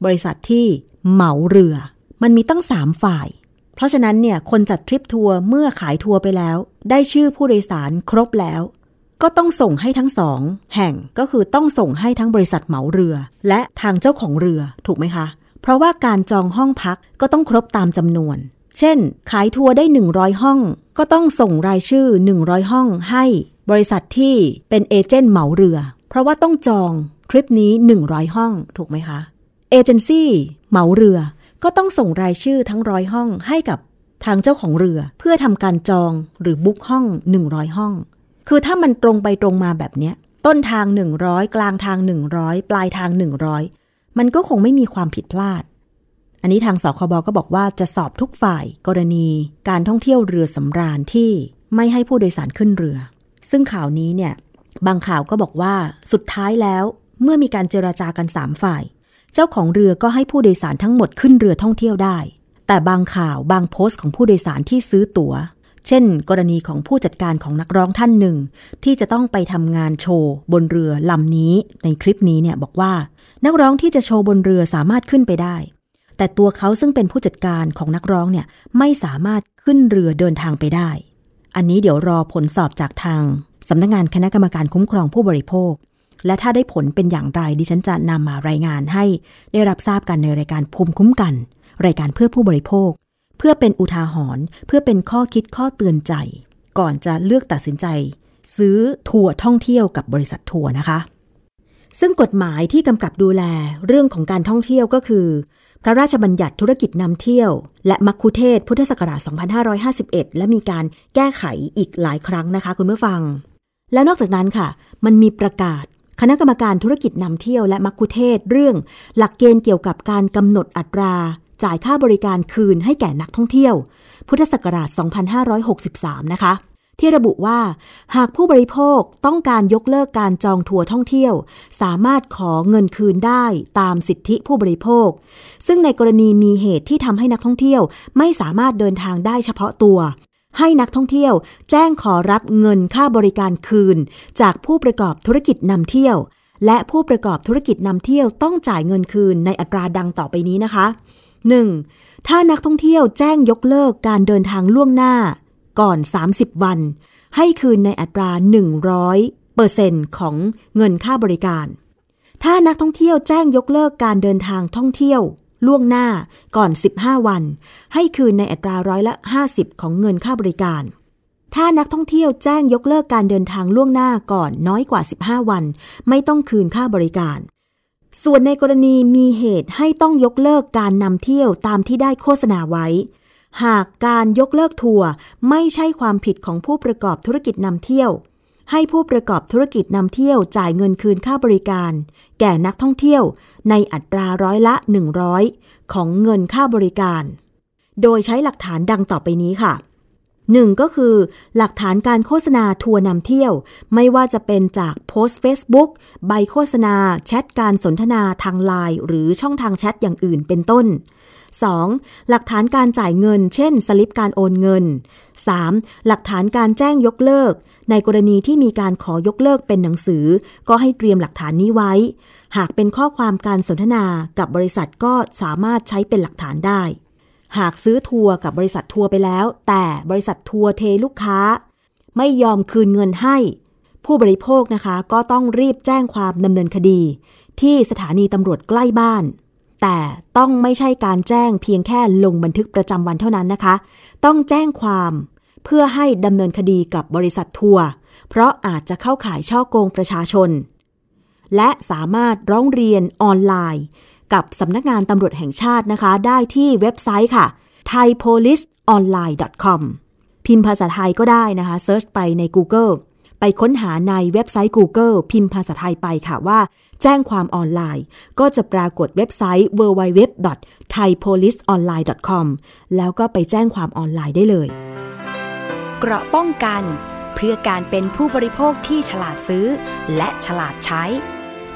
บริษัทที่เหมาเรือ มันมีตั้ง 3 ฝ่าย เพราะฉะนั้นเนี่ยคนจัดทริปทัวร์เมื่อขายทัวร์ไปแล้ว ได้ชื่อผู้โดยสารครบแล้ว ก็ต้องส่งให้ทั้งสองแห่งก็คือต้องส่งให้ทั้งบริษัทเหมาเรือ และทางเจ้าของเรือถูกไหมคะ เพราะว่าการจองห้องพักก็ต้องครบตามจำนวน เช่น ขายทัวร์ได้ 100 ห้อง ก็ต้องส่งรายชื่อ 100 ห้องให้บริษัทที่เป็นเอเจนต์เหมาเรือ เพราะว่าต้องจองทริปนี้ 100 ห้องถูกไหมคะเอเจนซี่เหมาเรือ ก็ต้องส่งรายชื่อทั้งร้อยห้องให้กับทางเจ้าของเรือเพื่อทำการจองหรือบุ๊กห้อง 100 ห้อง คือถ้ามันตรงไปตรงมาแบบเนี้ย ต้นทาง 100 กลางทาง 100 ปลายทาง 100 มันก็คงไม่มีความผิดพลาด อันนี้ทางสคบก็บอกว่าจะสอบทุกฝ่ายกรณีการท่องเที่ยวเรือสำราญที่ไม่ให้ผู้โดยสารขึ้นเรือ ซึ่งข่าวนี้เนี่ยบางข่าวก็บอกว่าสุดท้ายแล้ว เมื่อมีการเจราจากันสามฝ่าย เจ้าของเรือก็ให้ผู้โดยสารทั้งหมดขึ้นเรือท่องเที่ยวได้ แต่บางข่าวบางโพสต์ของผู้โดยสารที่ซื้อตั๋ว เช่น กรณีของผู้จัดการของนักร้องท่านหนึ่ง ที่จะต้องไปทำงานโชว์บนเรือลำนี้ ในคลิปนี้เนี่ยบอกว่า นักร้องที่จะโชว์บนเรือสามารถขึ้นไปได้ แต่ตัวเขาซึ่งเป็นผู้จัดการของนักร้องเนี่ยไม่สามารถขึ้นเรือเดินทางไปได้ อันนี้เดี๋ยวรอผลสอบจากทางสำนักงงานคณะกรรมการคุ้มครองผู้บริโภค และถ้าได้ผลเป็นอย่างไรดิฉันจะนำมารายงานให้ได้รับทราบกันในรายการภูมิคุ้มกัน รายการเพื่อผู้บริโภค เพื่อเป็นอุทาหรณ์เพื่อเป็นข้อคิดข้อเตือนใจ ก่อนจะเลือกตัดสินใจ ซื้อทัวร์ท่องเที่ยวกับบริษัททัวร์นะคะ ซึ่งกฎหมายที่กำกับดูแลเรื่องของการท่องเที่ยวก็คือ พระราชบัญญัติธุรกิจนำเที่ยว และมัคคุเทศพุทธศักราช 2551 และมีการแก้ไขอีกหลายครั้งนะคะ คุณผู้ฟังแล้วนอกจากนั้นค่ะ มันมีประกาศ คณะกรรมการธุรกิจนำเที่ยวและมัคคุเทศเรื่อง หลักเกณฑ์เกี่ยวกับการกำหนดอัตรา จ่ายค่าบริการคืนให้แก่นักท่องเที่ยว พุทธศักราช 2563 นะคะ ที่ระบุว่า หากผู้บริโภคต้องการยกเลิกการจองทัวร์ท่องเที่ยว สามารถขอเงินคืนได้ตามสิทธิผู้บริโภค ซึ่งในกรณีมีเหตุที่ทำให้นักท่องเที่ยวไม่สามารถเดินทางได้เฉพาะตัว ให้นักท่องเที่ยว แจ้งขอรับเงินค่าบริการคืน จากผู้ประกอบธุรกิจนำเที่ยว และผู้ประกอบธุรกิจนำเที่ยวต้องจ่ายเงินคืนในอัตราดังต่อไปนี้นะคะ 1. ถ้านักท่องเที่ยวแจ้งยกเลิกการเดินทางล่วงหน้า ก่อน 30 วัน ให้คืนในอัตรา 100เปอร์เซ็นต์ของเงินค่าบริการ ถ้านักท่องเที่ยวแจ้งยกเลิกการเดินทางท่องเที่ยว ล่วงหน้าก่อน 15 วัน ให้คืนในอัตราร้อยละ 50 ของเงินค่าบริการ ถ้านักท่องเที่ยวแจ้งยกเลิกการเดินทางล่วงหน้าก่อนน้อยกว่า 15 วัน ไม่ต้องคืนค่าบริการ ส่วนในกรณีมีเหตุให้ต้องยกเลิกการนำเที่ยวตามที่ได้โฆษณาไว้ หากการยกเลิกทัวร์ไม่ใช่ความผิดของผู้ประกอบธุรกิจนำเที่ยว ให้ผู้ประกอบธุรกิจนำเที่ยวจ่ายเงินคืนค่าบริการ แก่นักท่องเที่ยวในอัตราร้อยละ 100 ของเงินค่าบริการ โดยใช้หลักฐานดังต่อไปนี้ค่ะหนึ่งก็คือ หลักฐานการโฆษณาทัวร์นำเที่ยว ไม่ว่าจะเป็นจากโพสต์ Facebook ใบโฆษณา แชทการสนทนาทางไลน์หรือช่องทางแชทอย่างอื่นเป็นต้น 2. หลักฐานการจ่ายเงิน เช่น สลิปการโอนเงิน 3. หลักฐานการแจ้งยกเลิก ในกรณีที่มีการขอยกเลิกเป็นหนังสือ ก็ให้เตรียมหลักฐานนี้ไว้ หากเป็นข้อความการสนทนากับบริษัทก็สามารถใช้เป็นหลักฐานได้ หากซื้อทัวร์กับบริษัททัวร์ไปแล้ว แต่บริษัททัวร์เทลูกค้า ไม่ยอมคืนเงินให้ ผู้บริโภคนะคะ ก็ต้องรีบแจ้งความดำเนินคดี ที่สถานีตำรวจใกล้บ้าน แต่ต้องไม่ใช่การแจ้งเพียงแค่ลงบันทึกประจำวันเท่านั้นนะคะ ต้องแจ้งความเพื่อให้ดำเนินคดีกับบริษัททัวร์เพราะอาจจะเข้าข่ายฉ้อโกงประชาชน และสามารถร้องเรียนออนไลน์ กับสำนักงานตำรวจแห่งชาตินะคะ ได้ที่เว็บไซต์ค่ะ thaipoliceonline.com พิมพ์ภาษาไทยก็ได้นะคะ search ไปใน Google ไปค้นหาในเว็บไซต์ Google พิมพ์ภาษาไทยไปค่ะว่า แจ้งความออนไลน์ ก็จะปรากฏเว็บไซต์ www.thaipoliceonline.com แล้วก็ไปแจ้งความออนไลน์ได้เลย เกราะป้องกัน เพื่อการเป็นผู้บริโภคที่ฉลาดซื้อ และฉลาดใช้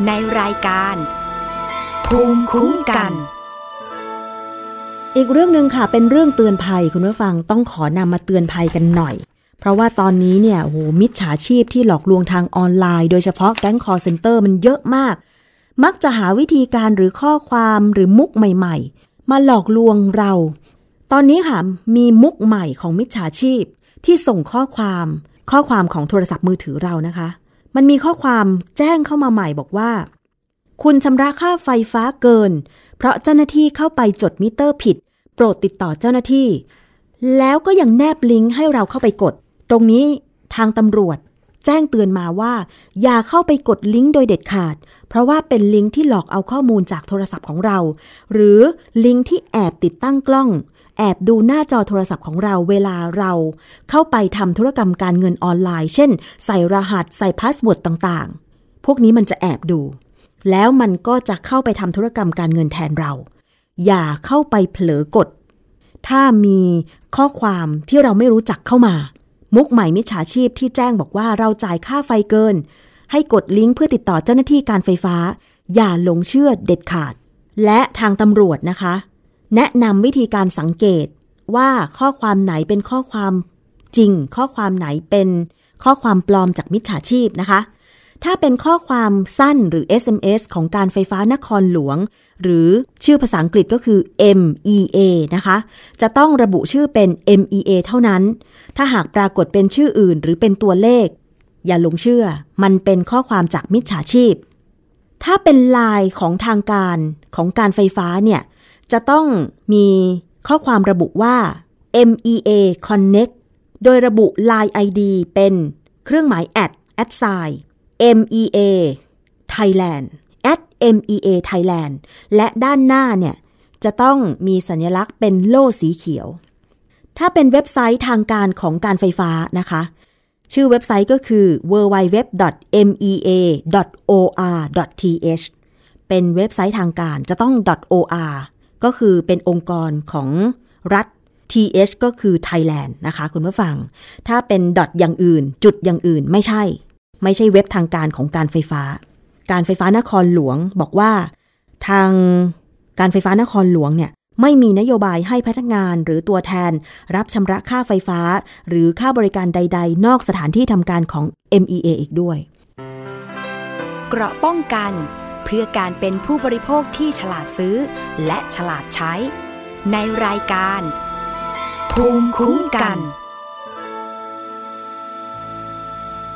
ในรายการ ภูมิคุ้มกันอีกเรื่องหนึ่งค่ะ เป็นเรื่องเตือนภัยคุณผู้ฟังต้องขอนำมาเตือนภัยกันหน่อย เพราะว่าตอนนี้เนี่ยโหมิจฉาชีพที่หลอกลวงทางออนไลน์ โดยเฉพาะแก๊งคอร์เซนเตอร์มันเยอะมาก มักจะหาวิธีการหรือข้อความหรือมุกใหม่ ๆ มาหลอกลวงเรา ตอนนี้ค่ะมีมุกใหม่ของมิจฉาชีพที่ส่งข้อความ ข้อความของโทรศัพท์มือถือเรานะคะ มันมีข้อความแจ้งเข้ามาใหม่บอกว่า คุณชำระค่าไฟฟ้าเกิน เพราะเจ้าหน้าที่เข้าไปจดมิเตอร์ผิด โปรดติดต่อเจ้าหน้าที่ แล้วก็ยังแนบลิงก์ให้เราเข้าไปกด ตรงนี้ทางตำรวจแจ้งเตือนมาว่า อย่าเข้าไปกดลิงก์โดยเด็ดขาด เพราะว่าเป็นลิงก์ที่หลอกเอาข้อมูลจากโทรศัพท์ของเรา หรือลิงก์ที่แอบติดตั้งกล้อง แอบดูหน้าจอโทรศัพท์ของเราเวลาเรา เข้าไปทำธุรกรรมการเงินออนไลน์ เช่น ใส่รหัสใส่ password ต่างๆ พวกนี้มันจะแอบดู แล้วมันก็จะเข้าไปทำธุรกรรมการเงินแทนเรา อย่าเข้าไปเผลอกด ถ้ามีข้อความที่เราไม่รู้จักเข้ามา มุกใหม่มิจฉาชีพที่แจ้งบอกว่าเราจ่ายค่าไฟเกิน ให้กดลิงก์เพื่อติดต่อเจ้าหน้าที่การไฟฟ้า อย่าหลงเชื่อเด็ดขาด และทางตำรวจนะคะ แนะนำวิธีการสังเกตว่าข้อความไหนเป็นข้อความจริง ข้อความไหนเป็นข้อความปลอมจากมิจฉาชีพนะคะ ถ้าเป็นข้อความสั้นหรือ SMS ของการไฟฟ้านครหลวง หรือชื่อภาษาอังกฤษก็คือ MEA นะคะ จะต้องระบุชื่อเป็น MEA เท่านั้น ถ้าหากปรากฏเป็นชื่ออื่นหรือเป็นตัวเลข อย่าหลงเชื่อ มันเป็นข้อความจากมิจฉาชีพ ถ้าเป็นลายของทางการของการไฟฟ้าเนี่ยจะต้องมีข้อความระบุว่า MEA Connect โดยระบุ Line ID เป็นเครื่องหมาย at at sign MEA Thailand at MEA Thailand และด้านหน้าเนี่ยจะต้องมีสัญลักษณ์เป็นโล่สีเขียว ถ้าเป็นเว็บไซต์ทางการของการไฟฟ้านะคะ ชื่อเว็บไซต์ก็คือ www.mea.or.th เป็นเว็บไซต์ทางการจะต้อง .or ก็คือเป็นองค์กรของรัฐ th ก็คือ Thailand นะคะ คุณผู้ฟัง ถ้าเป็นดอทอย่างอื่น จุดอย่างอื่นไม่ใช่ ไม่ใช่เว็บทางการของการไฟฟ้า การไฟฟ้านครหลวงบอกว่า ทางการไฟฟ้านครหลวงเนี่ย ไม่มีนโยบายให้พนักงานหรือตัวแทน รับชำระค่าไฟฟ้า หรือค่าบริการใด ๆ นอกสถานที่ทำการของ MEA อีกด้วย เกราะป้องกัน เพื่อการเป็นผู้บริโภคที่ฉลาดซื้อ และฉลาดใช้ ในรายการ ภูมิคุ้มกัน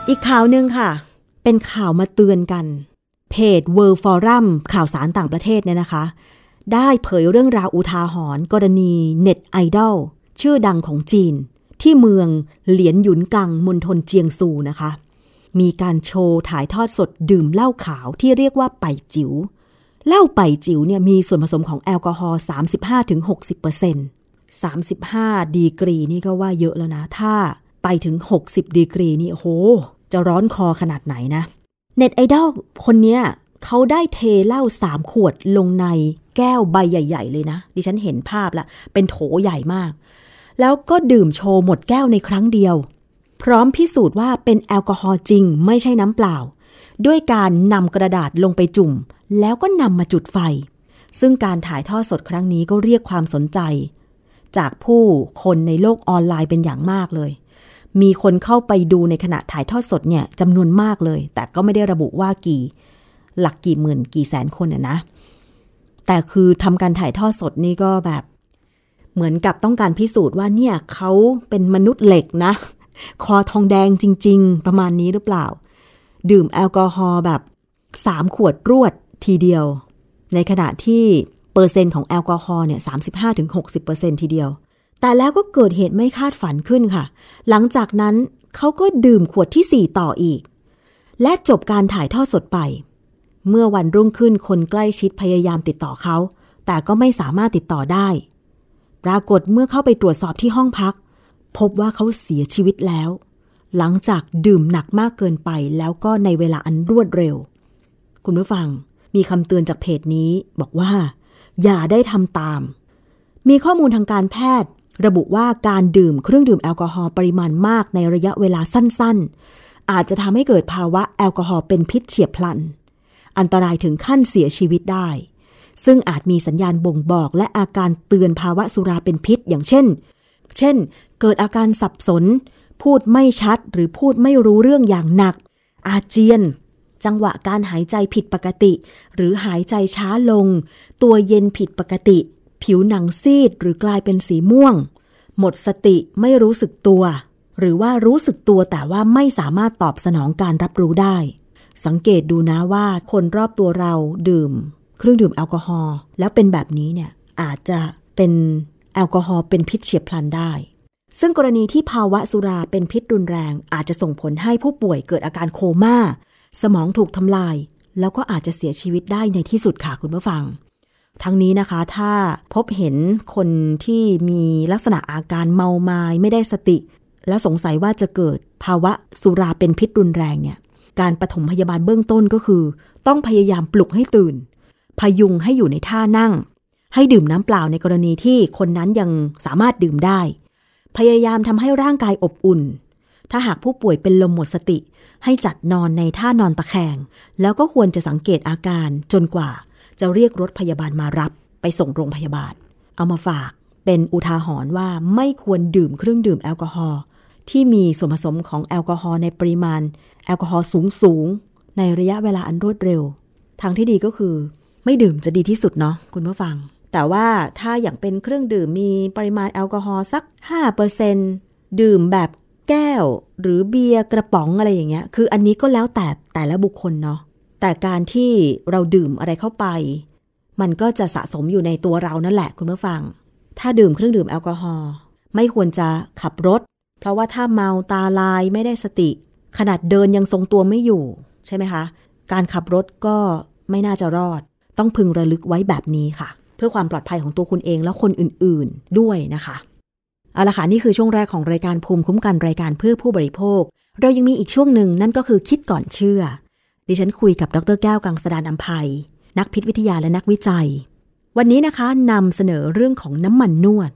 อีกข่าวหนึ่งค่ะ เป็นข่าวมาเตือนกัน เพจ World Forum ข่าวสารต่างประเทศเนี่ยนะคะ ได้เผยเรื่องราวอุทาหรณ์กรณีเน็ตไอดอลชื่อดังของจีน ที่เมืองเหลียนหยุนกังมณฑลเจียงซูนะคะ มีการโชว์ถ่ายทอดสดดื่มเหล้าขาวที่เรียกว่าไปจิว๋วเหล้าไปจิ๋วเนี่ยมีส่วนผสมของแอลกอฮอล์35-60% 35 ดีกรีนี่ก็ว่าเยอะแล้วนะ ถ้าไปถึง 60 ดีกรีนี่โห จะร้อนคอขนาดไหนนะ เน็ตไอดอลคนเนี้ยเขาได้เทเหล้าสามขวดลงใน แก้วใบใหญ่ ๆ เลยนะ ดิฉันเห็นภาพละ เป็นโถใหญ่มาก แล้วก็ดื่มโชว์หมดแก้วในครั้งเดียว พร้อมพิสูจน์ว่าเป็นแอลกอฮอล์จริง ไม่ใช่น้ำเปล่า ด้วยการนำกระดาษลงไปจุ่ม แล้วก็นำมาจุดไฟ ซึ่งการถ่ายทอดสดครั้งนี้ก็เรียกความสนใจ จากผู้คนในโลกออนไลน์เป็นอย่างมากเลยมีคนเข้าไปดูในขณะถ่ายทอดสดเนี่ยจำนวนมากเลย แต่ก็ไม่ได้ระบุว่ากี่ หลักกี่หมื่นกี่แสนคนนะนะ แต่คือทำการถ่ายทอดสดนี่ก็แบบ เหมือนกับต้องการพิสูจน์ว่าเนี่ยเขาเป็นมนุษย์เหล็กนะ คอทองแดงจริง ๆ ประมาณนี้หรือเปล่า ดื่มแอลกอฮอล์แบบสามขวดรวดทีเดียว ในขณะที่เปอร์เซ็นต์ของแอลกอฮอล์เนี่ยสามสิบห้าถึงหกสิบเปอร์เซ็นทีเดียว แต่แล้วก็เกิดเหตุไม่คาดฝันขึ้นค่ะ หลังจากนั้นเขาก็ดื่มขวดที่สี่ต่ออีก และจบการถ่ายทอดสดไป เมื่อวันรุ่งขึ้นคนใกล้ชิดพยายามติดต่อเขา แต่ก็ไม่สามารถติดต่อได้ ปรากฏเมื่อเข้าไปตรวจสอบที่ห้องพัก พบว่าเขาเสียชีวิตแล้ว หลังจากดื่มหนักมากเกินไปแล้วก็ในเวลาอันรวดเร็ว คุณผู้ฟัง มีคำเตือนจากเพจนี้บอกว่า อย่าได้ทำตาม มีข้อมูลทางการแพทย์ ระบุว่าการดื่มเครื่องดื่มแอลกอฮอล์ปริมาณมากในระยะเวลาสั้นๆ อาจจะทำให้เกิดภาวะแอลกอฮอล์เป็นพิษเฉียบพลัน อันตรายถึงขั้นเสียชีวิตได้ ซึ่งอาจมีสัญญาณบ่งบอกและอาการเตือนภาวะสุราเป็นพิษ อย่างเช่น เช่น เกิดอาการสับสน พูดไม่ชัดหรือพูดไม่รู้เรื่องอย่างหนัก อาเจียน จังหวะการหายใจผิดปกติ หรือหายใจช้าลง ตัวเย็นผิดปกติ ผิวหนังซีดหรือกลายเป็นสีม่วง หมดสติไม่รู้สึกตัวหรือว่ารู้สึกตัวแต่ว่าไม่สามารถตอบสนองการรับรู้ได้ สังเกตดูนะว่าคนรอบตัวเราดื่ม เครื่องดื่มแอลกอฮอล์แล้วเป็นแบบนี้เนี่ยอาจจะเป็นแอลกอฮอล์เป็นพิษเฉียบพลันได้ ซึ่งกรณีที่ภาวะสุราเป็นพิษรุนแรง อาจจะส่งผลให้ผู้ป่วยเกิดอาการโคมา่า สมองถูกทำลาย แล้วก็อาจจะเสียชีวิตได้ในที่สุดค่ะคุณผู้ฟัง ทั้งนี้นะคะถ้าพบเห็นคนที่มีลักษณะอาการเมาไมา้ไม่ได้สติ แล้วสงสัยว่าจะเกิดภาวะสุราเป็นพิษรุนแรงเนี่ย การปฐมพยาบาลเบื้องต้นก็คือ ต้องพยายามปลุกให้ตื่น พยุงให้อยู่ในท่านั่ง ให้ดื่มน้ำเปล่าในกรณีที่คนนั้นยังสามารถดื่มได้ พยายามทำให้ร่างกายอบอุ่น ถ้าหากผู้ป่วยเป็นลมหมดสติ ให้จัดนอนในท่านอนตะแคง แล้วก็ควรจะสังเกตอาการจนกว่า จะเรียกรถพยาบาลมารับ ไปส่งโรงพยาบาล เอามาฝากเป็นอุทาหรณ์ว่าไม่ควรดื่มเครื่องดื่มแอลกอฮอล์ที่มีส่วนผสมของแอลกอฮอล์ในปริมาณ แอลกอฮอล์สูงสูงในระยะเวลาอันรวดเร็ว ทางที่ดีก็คือ ไม่ดื่มจะดีที่สุดเนาะคุณผู้ฟัง แต่ว่าถ้าอย่างเป็นเครื่องดื่มมีปริมาณแอลกอฮอล์สัก 5%ดื่มแบบแก้วหรือเบียร์กระป๋องอะไรอย่างเงี้ย คืออันนี้ก็แล้วแต่แต่ละบุคคลเนาะ แต่การที่เราดื่มอะไรเข้าไป มันก็จะสะสมอยู่ในตัวเรานั่นแหละคุณผู้ฟัง ถ้าดื่มเครื่องดื่มแอลกอฮอล์ไม่ควรจะขับรถ เพราะว่าถ้าเมาตาลายไม่ได้สติ ขนาดเดินยังทรงตัวไม่อยู่ใช่ไหมคะ การขับรถก็ไม่น่าจะรอด ต้องพึงระลึกไว้แบบนี้ค่ะ เพื่อความปลอดภัยของตัวคุณเองและคนอื่นๆด้วยนะคะเอาละค่ะนี่คือช่วงแรกของรายการภูมิคุ้มกันรายการเพื่อผู้บริโภค เรายังมีอีกช่วงหนึ่งนั่นก็คือคิดก่อนเชื่อ ดิฉันคุยกับดรแก้วกังสดานอัมภัยนักพิษวิทยาและนักวิจัย วันนี้นะคะนำเสนอเรื่องของน้ำมันนวด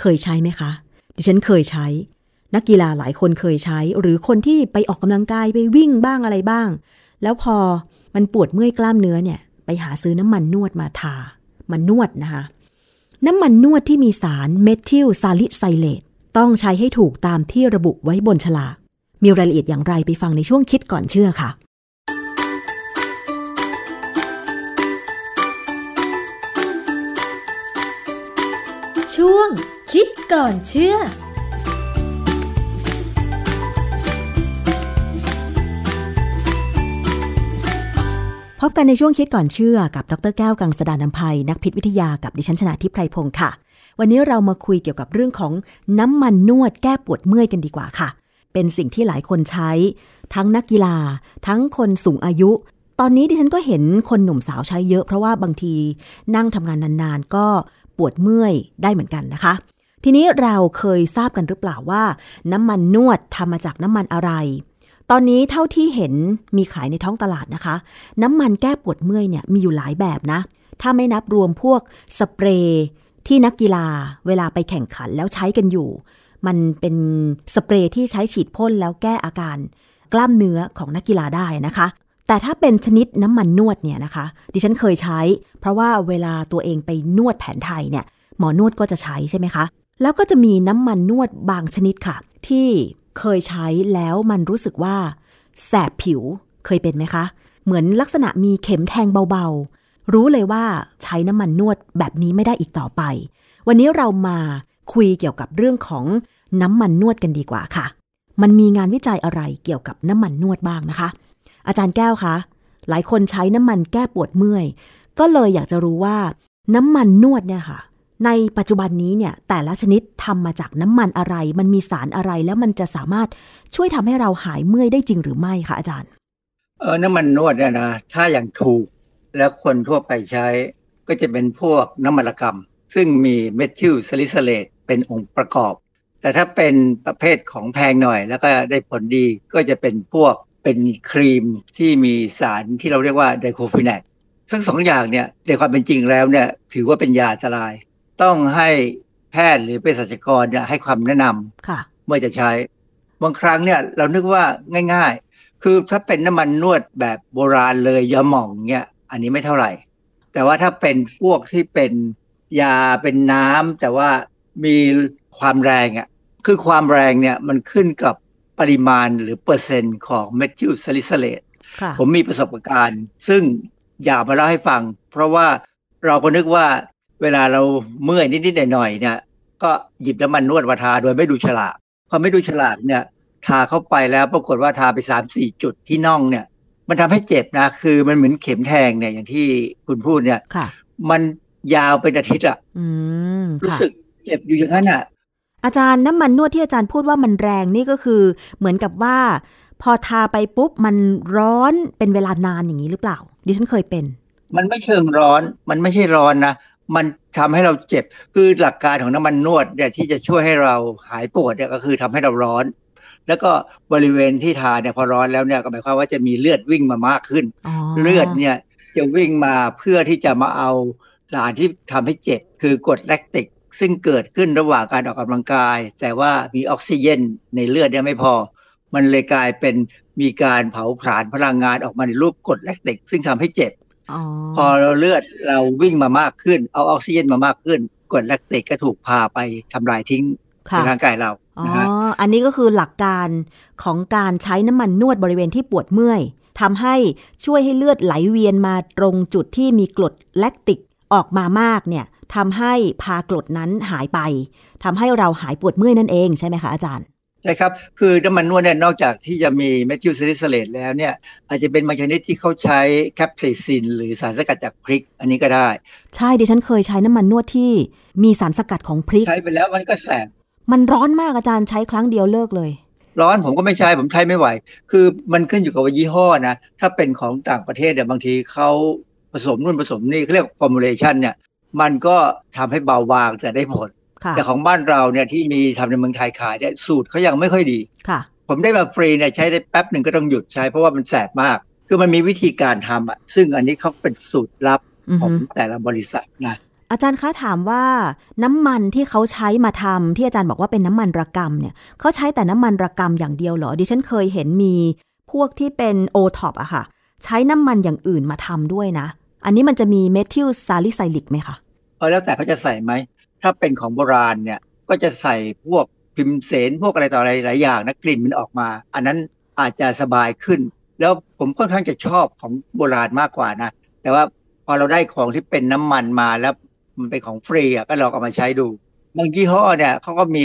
เคยใช้ไหมคะ ดิฉันเคยใช้ นักกีฬาหลายคนเคยใช้ หรือคนที่ไปออกกำลังกายไปวิ่งบ้างอะไรบ้าง แล้วพอมันปวดเมื่อยกล้ามเนื้อเนี่ย ไปหาซื้อน้ำมันนวดมาทา มันนวดนะคะน้ำมันนวดที่มีสารเมทิลซาลิไซเลตต้องใช้ให้ถูกตามที่ระบุไว้บนฉลาก มีรายละเอียดอย่างไรไปฟังในช่วงคิดก่อนเชื่อค่ะ ช่วงคิดก่อนเชื่อ พบกันในช่วงคิดก่อนเชื่อกับดรแก้วกังสดานนภัย นักพิษวิทยากับดิฉันชนะทิพไพรพงศ์ค่ะ วันนี้เรามาคุยเกี่ยวกับเรื่องของน้ำมันนวดแก้ปวดเมื่อยกันดีกว่าค่ะ เป็นสิ่งที่หลายคนใช้ ทั้งนักกีฬา ทั้งคนสูงอายุ ตอนนี้ดิฉันก็เห็นคนหนุ่มสาวใช้เยอะเพราะว่าบางทีนั่งทำงานนานๆ ก็ปวดเมื่อยได้เหมือนกันนะคะ ทีนี้เราเคยทราบกันหรือเปล่าว่า น้ำมันนวดทำมาจากน้ำมันอะไร ตอนนี้เท่าที่เห็นมีขายในท้องตลาดนะคะ น้ำมันแก้ปวดเมื่อยเนี่ยมีอยู่หลายแบบนะ ถ้าไม่นับรวมพวกสเปรย์ที่นักกีฬาเวลาไปแข่งขันแล้วใช้กันอยู่ มันเป็นสเปรย์ที่ใช้ฉีดพ่นแล้วแก้อาการ กล้ามเนื้อของนักกีฬาได้นะคะ แต่ถ้าเป็นชนิดน้ำมันนวดเนี่ยนะคะ ดิฉันเคยใช้ เพราะว่าเวลาตัวเองไปนวดแผนไทยเนี่ยหมอนวดก็จะใช้ใช่ไหมคะ แล้วก็จะมีน้ำมันนวดบางชนิดค่ะ ที่ เคยใช้แล้วมันรู้สึกว่า แสบผิวเคยเป็นไหมคะ เหมือนลักษณะมีเข็มแทงเบาๆ รู้เลยว่าใช้น้ำมันนวดแบบนี้ไม่ได้อีกต่อไป วันนี้เรามาคุยเกี่ยวกับเรื่องของน้ำมันนวดกันดีกว่าค่ะ มันมีงานวิจัยอะไรเกี่ยวกับน้ำมันนวดบ้างนะคะ อาจารย์แก้วคะ หลายคนใช้น้ำมันแก้ปวดเมื่อย ก็เลยอยากจะรู้ว่าน้ำมันนวดเนี่ยค่ะ ในปัจจุบันนี้เนี่ยแต่ละชนิดทำมาจากน้ำมันอะไร มันมีสารอะไรแล้วมันจะสามารถช่วยทำให้เราหายเมื่อยได้จริงหรือไม่คะอาจารย์ เออน้ำมันนวดเนี่ยนะถ้าอย่างถูกแล้วคนทั่วไปใช้ก็จะเป็นพวกน้ำมันระกำ ซึ่งมีเมทิลซาลิไซเลตเป็นองค์ประกอบ แต่ถ้าเป็นประเภทของแพงหน่อย แล้วก็ได้ผลดีก็จะเป็นพวกเป็นครีมที่มีสารที่เราเรียกว่าไดโคฟินแนกทั้งสองอย่างเนี่ยในความเป็นจริงแล้วเนี่ยถือว่าเป็นยาอันตราย ต้องให้แพทย์หรือเภสัชกรเนี่ยให้ความแนะนำค่ะเมื่อจะใช้ บางครั้งเนี่ยเรานึกว่าง่าย ๆ คือถ้าเป็นน้ำมันนวดแบบโบราณเลยยาหม่องเนี่ยอันนี้ไม่เท่าไหร่ แต่ว่าถ้าเป็นพวกที่เป็นยาเป็นน้ำแต่ว่ามีความแรงอะคือความแรงเนี่ยมันขึ้นกับปริมาณหรือเปอร์เซ็นต์ของเมทิลซาลิไซเลตค่ะผมมีประสบการณ์ ซึ่งอยากมาเล่าให้ฟัง เพราะว่าเราก็นึกว่า เวลาเราเมื่อยนิดๆหน่อยๆเนี่ย ก็หยิบน้ำมันนวดมาทาโดยไม่ดูฉลากพอไม่ดูฉลากเนี่ย ทาเข้าไปแล้วปรากฏว่าทาไปสามสี่จุดที่น่องเนี่ย มันทำให้เจ็บนะ คือมันเหมือนเข็มแทงเนี่ยอย่างที่คุณพูดเนี่ยค่ะมันยาวเป็นอาทิตย์อะอืมรู้ค่ะสึกเจ็บอยู่อย่างนั้นอะอาจารย์น้ำมันนวดที่อาจารย์พูดว่ามันแรงนี่ก็คือเหมือนกับว่า พอทาไปปุ๊บมันร้อนเป็นเวลานานอย่างนี้หรือเปล่า ดิฉันเคยเป็น มันไม่เชิงร้อน มันไม่ใช่ร้อนนะ มันทำให้เราเจ็บ คือหลักการของน้ำมันนวดเนี่ยที่จะช่วยให้เราหายปวดเนี่ยก็คือทำให้เราร้อน แล้วก็บริเวณที่ทาเนี่ยพอร้อนแล้วเนี่ยก็หมายความว่าจะมีเลือดวิ่งมามากขึ้น เลือดเนี่ยจะวิ่งมาเพื่อที่จะมาเอาสารที่ทำให้เจ็บ คือกรดแลคติก ซึ่งเกิดขึ้นระหว่างการออกกำลังกาย แต่ว่ามีออกซิเจนในเลือดเนี่ยไม่พอ มันเลยกลายเป็นมีการเผาผลาญพลังงานออกมาในรูปกรดแลคติก ซึ่งทำให้เจ็บ พอเราเลือดเราวิ่งมามากขึ้น เอาออกซิเจนมามากขึ้นกรดแลคติกก็ถูกพาไปทำลายทิ้งในร่างกายเราอ๋ออันนี้ก็คือหลักการของการใช้น้ำมันนวดบริเวณที่ปวดเมื่อยทำให้ช่วยให้เลือดไหลเวียนมาตรงจุดที่มีกรดแลคติกออกมามากเนี่ยทำให้พากรดนั้นหายไปทำให้เราหายปวดเมื่อยนั่นเองใช่ไหมคะอาจารย์ ใช่ครับ คือน้ำมันนวดเนี่ยนอกจากที่จะมีเมทิลซาลิไซเลตแล้วเนี่ย อาจจะเป็นบางชนิดที่เขาใช้แคปไซซิน หรือสารสกัดจากพริก อันนี้ก็ได้ ใช่ดิฉันเคยใช้น้ำมันนวดที่มีสารสกัดของพริก ใช้ไปแล้วมันก็แสบมันร้อนมากอาจารย์ใช้ครั้งเดียวเลิกเลย ร้อนผมก็ไม่ใช้ผมใช้ไม่ไหว คือมันขึ้นอยู่กับว่ายี่ห้อนะถ้าเป็นของต่างประเทศเนี่ยบางทีเขาผสมนู่นผสมนี่เขาเรียก formulation เนี่ยมันก็ทำให้เบาบางแต่ได้ผล แต่ของบ้านเราเนี่ยที่มีทำในเมืองไทยขายเนี่ยสูตรเขายังไม่ค่อยดีค่ะ ผมได้มาฟรีเนี่ยใช้ได้แป๊บหนึ่งก็ต้องหยุดใช้เพราะว่ามันแสบมาก คือมันมีวิธีการทำอะซึ่งอันนี้เขาเป็นสูตรลับของแต่ละบริษัทนะอาจารย์คะถามว่าน้ำมันที่เขาใช้มาทำที่อาจารย์บอกว่าเป็นน้ำมันระกำเนี่ยเขาใช้แต่น้ำมันระกำอย่างเดียวเหรอดิฉันเคยเห็นมีพวกที่เป็นโอท็อปอะค่ะ ใช้น้ำมันอย่างอื่นมาทำด้วยนะ อันนี้มันจะมีเมทิลซาลิไซลิกไหมคะเออแล้วแต่เขาจะใส่ไหม ถ้าเป็นของโบราณเนี่ยก็จะใส่พวกพิมเสนพวกอะไรต่ออะไรหลายอย่างนะกลิ่นมันออกมา อันนั้นอาจจะสบายขึ้น แล้วผมค่อนข้างจะชอบของโบราณมากกว่านะ แต่ว่าพอเราได้ของที่เป็นน้ำมันมาแล้วมันเป็นของฟรีอะก็ลองเอามาใช้ดูบางยี่ห้อเนี่ยเขาก็มี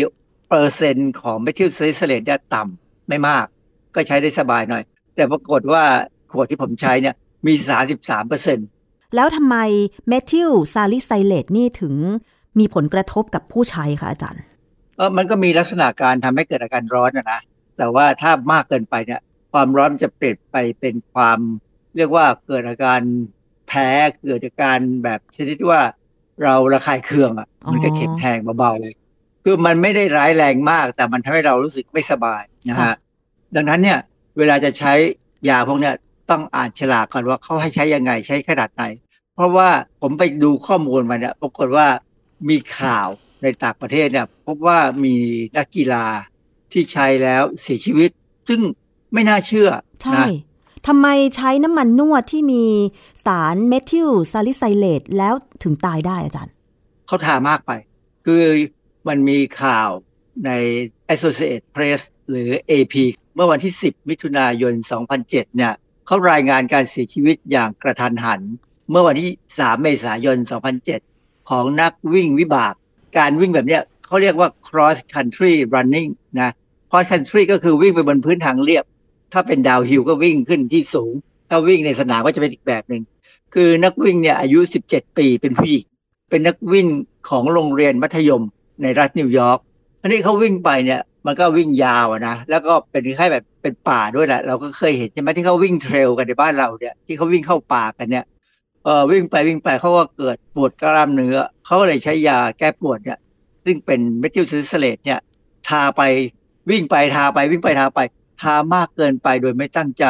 เปอร์เซ็นต์ของเมทิลซาลิไซเลตเนี่ยต่ำไม่มาก ก็ใช้ได้สบายหน่อย แต่ปรากฏว่าขวดที่ผมใช้เนี่ยมี 33เปอร์เซ็นต์แล้วทำไมเมทิลซาลิไซเลตนี่ถึง มีผลกระทบกับผู้ใช้คะอาจารย์เออมันก็มีลักษณะการทำให้เกิดอาการร้อนนะนะแต่ว่าถ้ามากเกินไปเนี่ย ความร้อนจะเปลี่ยนไปเป็นความ เรียกว่าเกิดอาการแพ้เกิดอาการแบบชนิดว่าเราระคายเคืองอะ มันก็เข็มแทงเบาๆคือมันไม่ได้ร้ายแรงมาก แต่มันทำให้เรารู้สึกไม่สบายนะฮะดังนั้นเนี่ย เวลาจะใช้ยาพวกเนี้ยต้องอ่านฉลากก่อนว่าเขาให้ใช้ยังไงใช้ขนาดไหน เพราะว่าผมไปดูข้อมูลมาเนี่ยปรากฏว่า มีข่าวในต่างประเทศเนี่ยพบว่ามีนักกีฬาที่ใช้แล้วเสียชีวิต ซึ่งไม่น่าเชื่อ ใช่ทำไมใช้น้ำมันนวดที่มีสารเมทิลซาลิไซเลตแล้วถึงตายได้อาจารย์ เขาทามากไป คือมันมีข่าวใน Associated Press หรือ AP เมื่อวันที่ 10 มิถุนายน 2007 เนี่ยเขารายงานการเสียชีวิตอย่างกระทันหัน เมื่อวันที่ 3 เมษายน 2007 ของนักวิ่งวิบาก การวิ่งแบบเนี้ยเขาเรียกว่า cross country running นะ cross country ก็คือวิ่งไปบนพื้นทางเรียบ ถ้าเป็น downhill ก็วิ่งขึ้นที่สูง ถ้าวิ่งในสนามก็จะเป็นอีกแบบหนึ่ง คือนักวิ่งเนี่ยอายุ 17 ปีเป็นผู้หญิง เป็นนักวิ่งของโรงเรียนมัธยมในรัฐนิวยอร์กอันนี้เขาวิ่งไปเนี่ยมันก็วิ่งยาวนะ แล้วก็เป็นคล้ายแบบเป็นป่าด้วยแหละ เราก็เคยเห็นใช่ไหมที่เขาวิ่ง trail กันในบ้านเราเนี่ย ที่เขาวิ่งเข้าป่ากันเนี่ย วิ่งไปวิ่งไปเขาก็เกิดปวดกล้ามเนื้อเขาก็เลยใช้ยาแก้ปวดเนี่ย ซึ่งเป็นเมทิลซาลิไซเลตเนี่ยทาไปวิ่งไปทาไปวิ่งไปทาไป ทามากเกินไปโดยไม่ตั้งใจ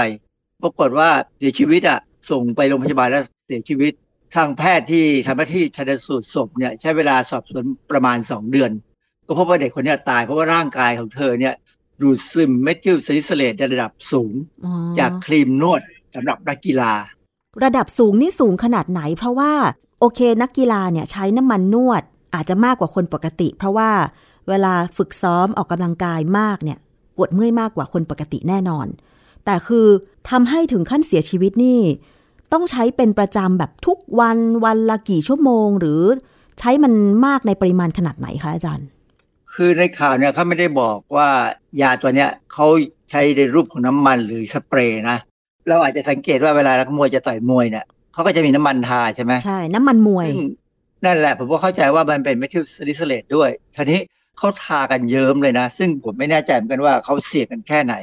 ปรากฏว่าเสียชีวิตอะส่งไปโรงพยาบาลแล้วเสียชีวิต ทางแพทย์ที่ทำหน้าที่ชันสูตรศพเนี่ยใช้เวลาสอบสวนประมาณ 2 เดือน ก็พบว่าเด็กคนนี้ตายเพราะว่าร่างกายของเธอเนี่ยดูดซึมเมทิลซาลิไซเลตในระดับสูง จากครีมนวดสำหรับนักกีฬา ระดับสูงนี่สูงขนาดไหน เพราะว่าโอเคนักกีฬาเนี่ยใช้น้ำมันนวดอาจจะมากกว่าคนปกติ เพราะว่าเวลาฝึกซ้อมออกกำลังกายมากเนี่ยปวดเมื่อยมากกว่าคนปกติแน่นอน แต่คือทำให้ถึงขั้นเสียชีวิตนี่ ต้องใช้เป็นประจำแบบทุกวันวันละกี่ชั่วโมง หรือใช้มันมากในปริมาณขนาดไหนคะอาจารย์ คือในข่าวเนี่ยเขาไม่ได้บอกว่ายาตัวเนี้ยเขาใช้ในรูปของน้ำมันหรือสเปรย์นะ เราอาจจะสังเกตว่าเวลานักมวยจะต่อยมวยเนี่ยเขาก็จะมีน้ำมันทาใช่ไหมใช่ น้ำมันมวย นั่นแหละ ผมก็เข้าใจว่ามันเป็นเมทิลซาลิไซเลตด้วยทีนี้เขาทากันเยิ้มเลยนะ ซึ่งผมไม่แน่ใจเหมือนกันว่าเขาเสี่ยงกันแค่ไหน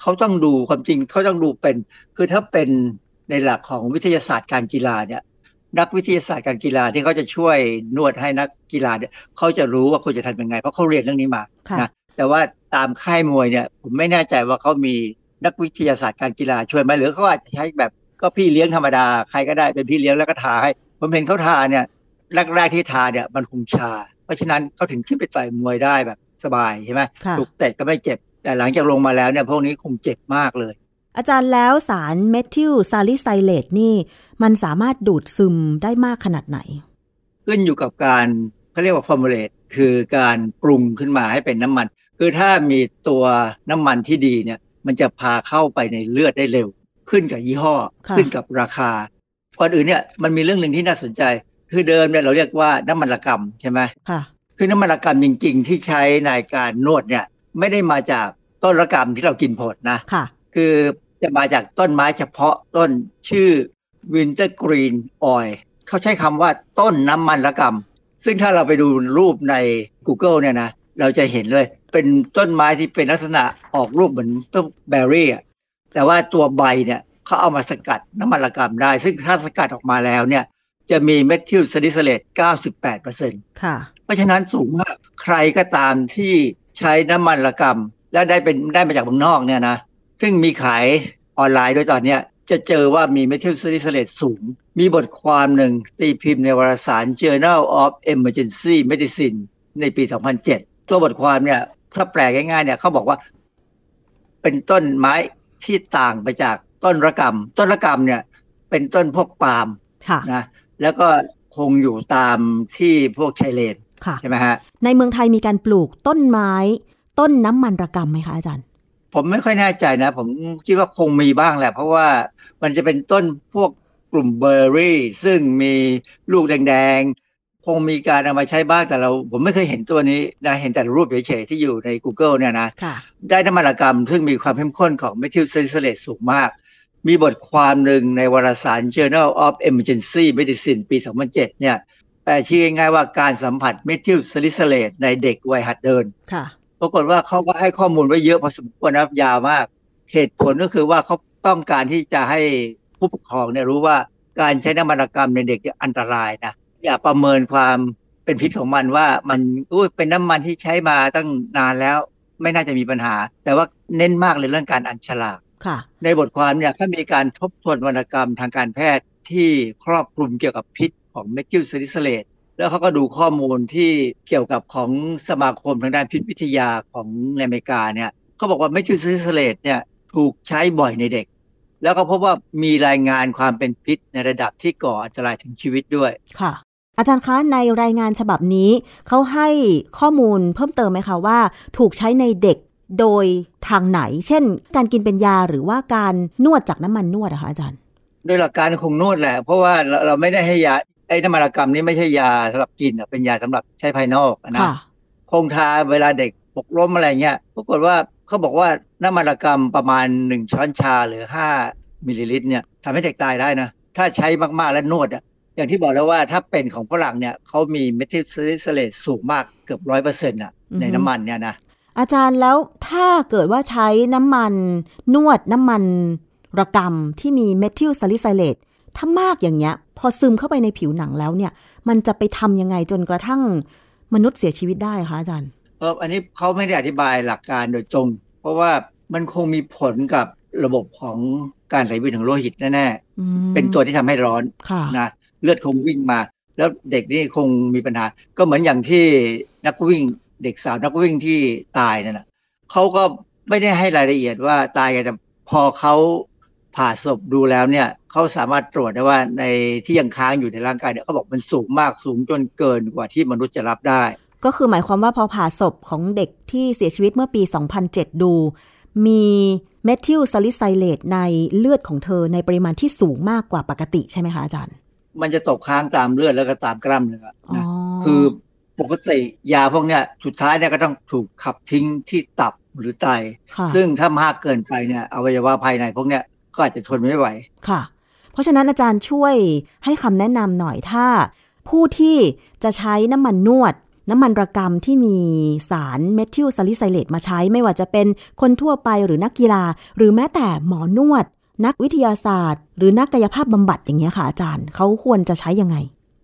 เขาต้องดูความจริงเขาต้องดูเป็น คือถ้าเป็นในหลักของวิทยาศาสตร์การกีฬาเนี่ย นักวิทยาศาสตร์การกีฬาที่เขาจะช่วยนวดให้นักกีฬาเนี่ยเขาจะรู้ว่าควรจะทำยังไง เพราะเขาเรียนเรื่องนี้มาค่ะนะแต่ว่าตามค่ายมวยเนี่ย ผมไม่แน่ใจว่าเขามี นักวิทยาศาสตร์การกีฬาช่วยไหมหรือเขาอาจจะใช้แบบก็พี่เลี้ยงธรรมดาใครก็ได้เป็นพี่เลี้ยงแล้วก็ทาให้ผมเห็นเขาทาเนี่ยแรกๆที่ทาเนี่ยมันคงชา เพราะฉะนั้นเขาถึงขึ้นไปต่อยมวยได้แบบสบายใช่ไหมค่ะถูกเตะก็ไม่เจ็บ แต่หลังจากลงมาแล้วเนี่ยพวกนี้คงเจ็บมากเลย อาจารย์แล้วสารเมทิลซาลิไซเลตนี่มันสามารถดูดซึมได้มากขนาดไหน ขึ้นอยู่กับการเขาเรียกว่า formulate คือการปรุงขึ้นมาให้เป็นน้ำมัน คือถ้ามีตัวน้ำมันที่ดีเนี่ย มันจะพาเข้าไปในเลือดได้เร็ว ขึ้นกับยี่ห้อค่ะขึ้นกับราคาก่อนอื่นเนี่ยมันมีเรื่องหนึ่งที่น่าสนใจ คือเดิมเนี่ยเราเรียกว่าน้ำมันระกำใช่ไหมค่ะคือน้ำมันระกำจริง ๆ ที่ใช้ในการนวดเนี่ยไม่ได้มาจากต้นระกำที่เรากินผลนะค่ะ คือจะมาจากต้นไม้เฉพาะต้นชื่อ Wintergreen Oil เขาใช้คำว่าต้นน้ำมันระกำซึ่งถ้าเราไปดูรูปใน Google เนี่ยนะ เราจะเห็นเลย เป็นต้นไม้ที่เป็นลักษณะออกรูปเหมือนต้นแบร์รี่อะแต่ว่าตัวใบเนี่ยเขาเอามาสกัดน้ำมันระกำได้ ซึ่งถ้าสกัดออกมาแล้วเนี่ย จะมีเมทิลซาลิไซเลต98%ค่ะเพราะฉะนั้นสูงมากใครก็ตามที่ใช้น้ำมันระกำและได้เป็นได้มาจากเมืองนอกเนี่ยนะ ซึ่งมีขายออนไลน์ด้วยตอนเนี้ยจะเจอว่ามีเมทิลซาลิซาเลตสูง มีบทความหนึ่งตีพิมพ์ในวารสาร Journal of Emergency Medicine ในปี 2007 ตัวบทความเนี่ย ถ้าแปลง่ายๆเนี่ยเขาบอกว่า เป็นต้นไม้ที่ต่างไปจากต้นระกำต้นระกำเนี่ย เป็นต้นพวกปาล์มค่ะนะแล้วก็คงอยู่ตามที่พวกชายเลนค่ะใช่ไหมฮะในเมืองไทยมีการปลูกต้นไม้ ต้นน้ำมันระกำไหมคะอาจารย์ ผมไม่ค่อยแน่ใจนะ ผมคิดว่าคงมีบ้างแหละ เพราะว่ามันจะเป็นต้นพวกกลุ่มเบอร์รี่ ซึ่งมีลูกแดงๆ คงมีการเอามาใช้บ้างแต่เรา ผมไม่เคยเห็นตัวนี้นะเห็นแต่รูปเฉยๆที่อยู่ใน Google เนี่ยนะค่ะได้น้ำมันระกำซึ่งมีความเข้มข้นของเมทิลซาลิไซเลตสูงมาก มีบทความหนึ่งในวารสาร Journal of Emergency Medicine ปี 2007 เนี่ยแปลชื่อง่ายๆว่าการสัมผัสเมทิลซาลิไซเลตในเด็กวัยหัดเดินค่ะปรากฏว่าเขาก็ให้ข้อมูลไว้เยอะพอสมควรนะครับยาวมากเหตุผลก็คือว่าเขาต้องการที่จะให้ผู้ปกครองเนี่ยรู้ว่าการใช้น้ำมันระกำในเด็กเนี่ยอันตรายนะ อย่าประเมินความเป็นพิษของมันว่ามันอุ้ยเป็นน้ำมันที่ใช้มาตั้งนานแล้ว ไม่น่าจะมีปัญหา แต่ว่าเน้นมากเลยเรื่องการอ่านฉลากค่ะในบทความเนี่ยถ้ามีการทบทวนวรรณกรรมทางการแพทย์ที่ครอบคลุมเกี่ยวกับพิษของเมทิลซาลิไซเลตแล้วเขาก็ดูข้อมูลที่เกี่ยวกับของสมาคมทางด้านพิษวิทยาของในอเมริกาเนี่ยเขาบอกว่าเมทิลซาลิไซเลตเนี่ยถูกใช้บ่อยในเด็ก แล้วก็พบว่ามีรายงานความเป็นพิษในระดับที่ก่ออันตรายถึงชีวิตด้วยค่ะ อาจารย์คะในรายงานฉบับนี้เขาให้ข้อมูลเพิ่มเติมไหมคะว่า ถูกใช้ในเด็กโดยทางไหน เช่น การกินเป็นยาหรือว่าการนวดจากน้ำมันนวดอะคะอาจารย์โดยหลักการคงนวดแหละ เพราะว่าเราเราไม่ได้ให้ยาไอ้น้ำมันระกำนี่ไม่ใช่ยาสำหรับกินอะเป็นยาสำหรับใช้ภายนอกอะนะค่ะคงทาเวลาเด็กหกล้มอะไรเงี้ยปรากฏว่าเขาบอกว่าน้ำมันระกำประมาณหนึ่งช้อนชาหรือห้ามิลลิลิตรเนี่ยทำให้เด็กตายได้นะถ้าใช้มากๆแล้วนวดอะ อย่างที่บอกแล้วว่าถ้าเป็นของฝรั่งเนี่ยเขามีเมทิลซาลิไซเลตสูงมากเกือบร้อยเปอร์เซ็นต์อะอือฮึในน้ำมันเนี่ยนะอาจารย์แล้วถ้าเกิดว่าใช้น้ำมันนวดน้ำมันระกำที่มีเมทิลซาลิไซเลตถ้ามากอย่างเงี้ย พอซึมเข้าไปในผิวหนังแล้วเนี่ย มันจะไปทำยังไงจนกระทั่งมนุษย์เสียชีวิตได้คะอาจารย์เอออันนี้เขาไม่ได้อธิบายหลักการโดยตรง เพราะว่ามันคงมีผลกับระบบของการไหลเวียนของโลหิตแน่อืมๆเป็นตัวที่ทำให้ร้อนค่ะนะ เลือดคงวิ่งมา แล้วเด็กนี่คงมีปัญหา ก็เหมือนอย่างที่นักวิ่ง เด็กสาวนักวิ่งที่ตายนั่นแหละเขาก็ไม่ได้ให้รายละเอียดว่าตายไงแต่พอเขาผ่าศพดูแล้วเนี่ยเขาสามารถตรวจได้ว่าในที่ยังค้างอยู่ในร่างกายเนี่ยเขาบอกมันสูงมากสูงจนเกินกว่าที่มนุษย์จะรับได้ ก็คือหมายความว่าพอผ่าศพของเด็กที่เสียชีวิตเมื่อปี 2007 ดู มีเมทิลซาลิไซเลตในเลือดของเธอในปริมาณที่สูงมากกว่าปกติใช่ไหมคะอาจารย์ มันจะตกค้างตามเลือดแล้วก็ตามกล้ามเนื้ออ๋อนะคือปกติยาพวกเนี้ยสุดท้ายเนี่ยก็ต้องถูกขับทิ้งที่ตับหรือไตค่ะซึ่งถ้ามากเกินไปเนี่ยอวัยวะภายในพวกเนี้ยก็อาจจะทนไม่ไหวค่ะ เพราะฉะนั้นอาจารย์ช่วยให้คำแนะนำหน่อยถ้า ผู้ที่จะใช้น้ำมันนวด น้ำมันระกำที่มีสารเมทิลซาลิไซเลตมาใช้ไม่ว่าจะเป็นคนทั่วไปหรือนักกีฬา หรือแม้แต่หมอนวด นักวิทยาศาสตร์ หรือนักกายภาพบำบัดอย่างเงี้ยค่ะอาจารย์เขาควรจะใช้ยังไง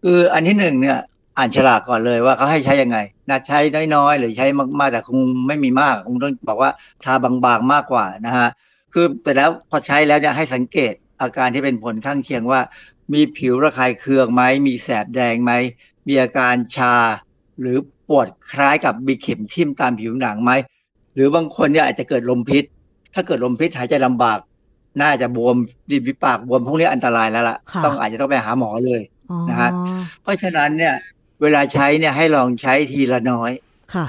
คืออันที่หนึ่งเนี่ยอ่านฉลากก่อนเลยว่าเขาให้ใช้ยังไงนะใช้น้อยๆ หรือใช้มากๆแต่คงไม่มีมากคงต้องบอกว่าทาบางๆมากกว่านะฮะคือแต่แล้วพอใช้แล้วเนี่ยให้สังเกตอาการที่เป็นผลข้างเคียงว่า มีผิวระคายเคืองไหมมีแสบแดงไหมมีอาการชา หรือปวดคล้ายกับมีเข็มทิ่มตามผิวหนังไหมหรือบางคนเนี่ยอาจจะเกิดลมพิษ ถ้าเกิดลมพิษหายใจลำบาก น่าจะบวมริมฝีปากบวมพวกนี้อันตรายแล้วล่ะค่ะต้องอาจจะต้องไปหาหมอเลยอ๋อนะฮะเพราะฉะนั้นเนี่ย เวลาใช้เนี่ยให้ลองใช้ทีละน้อยค่ะ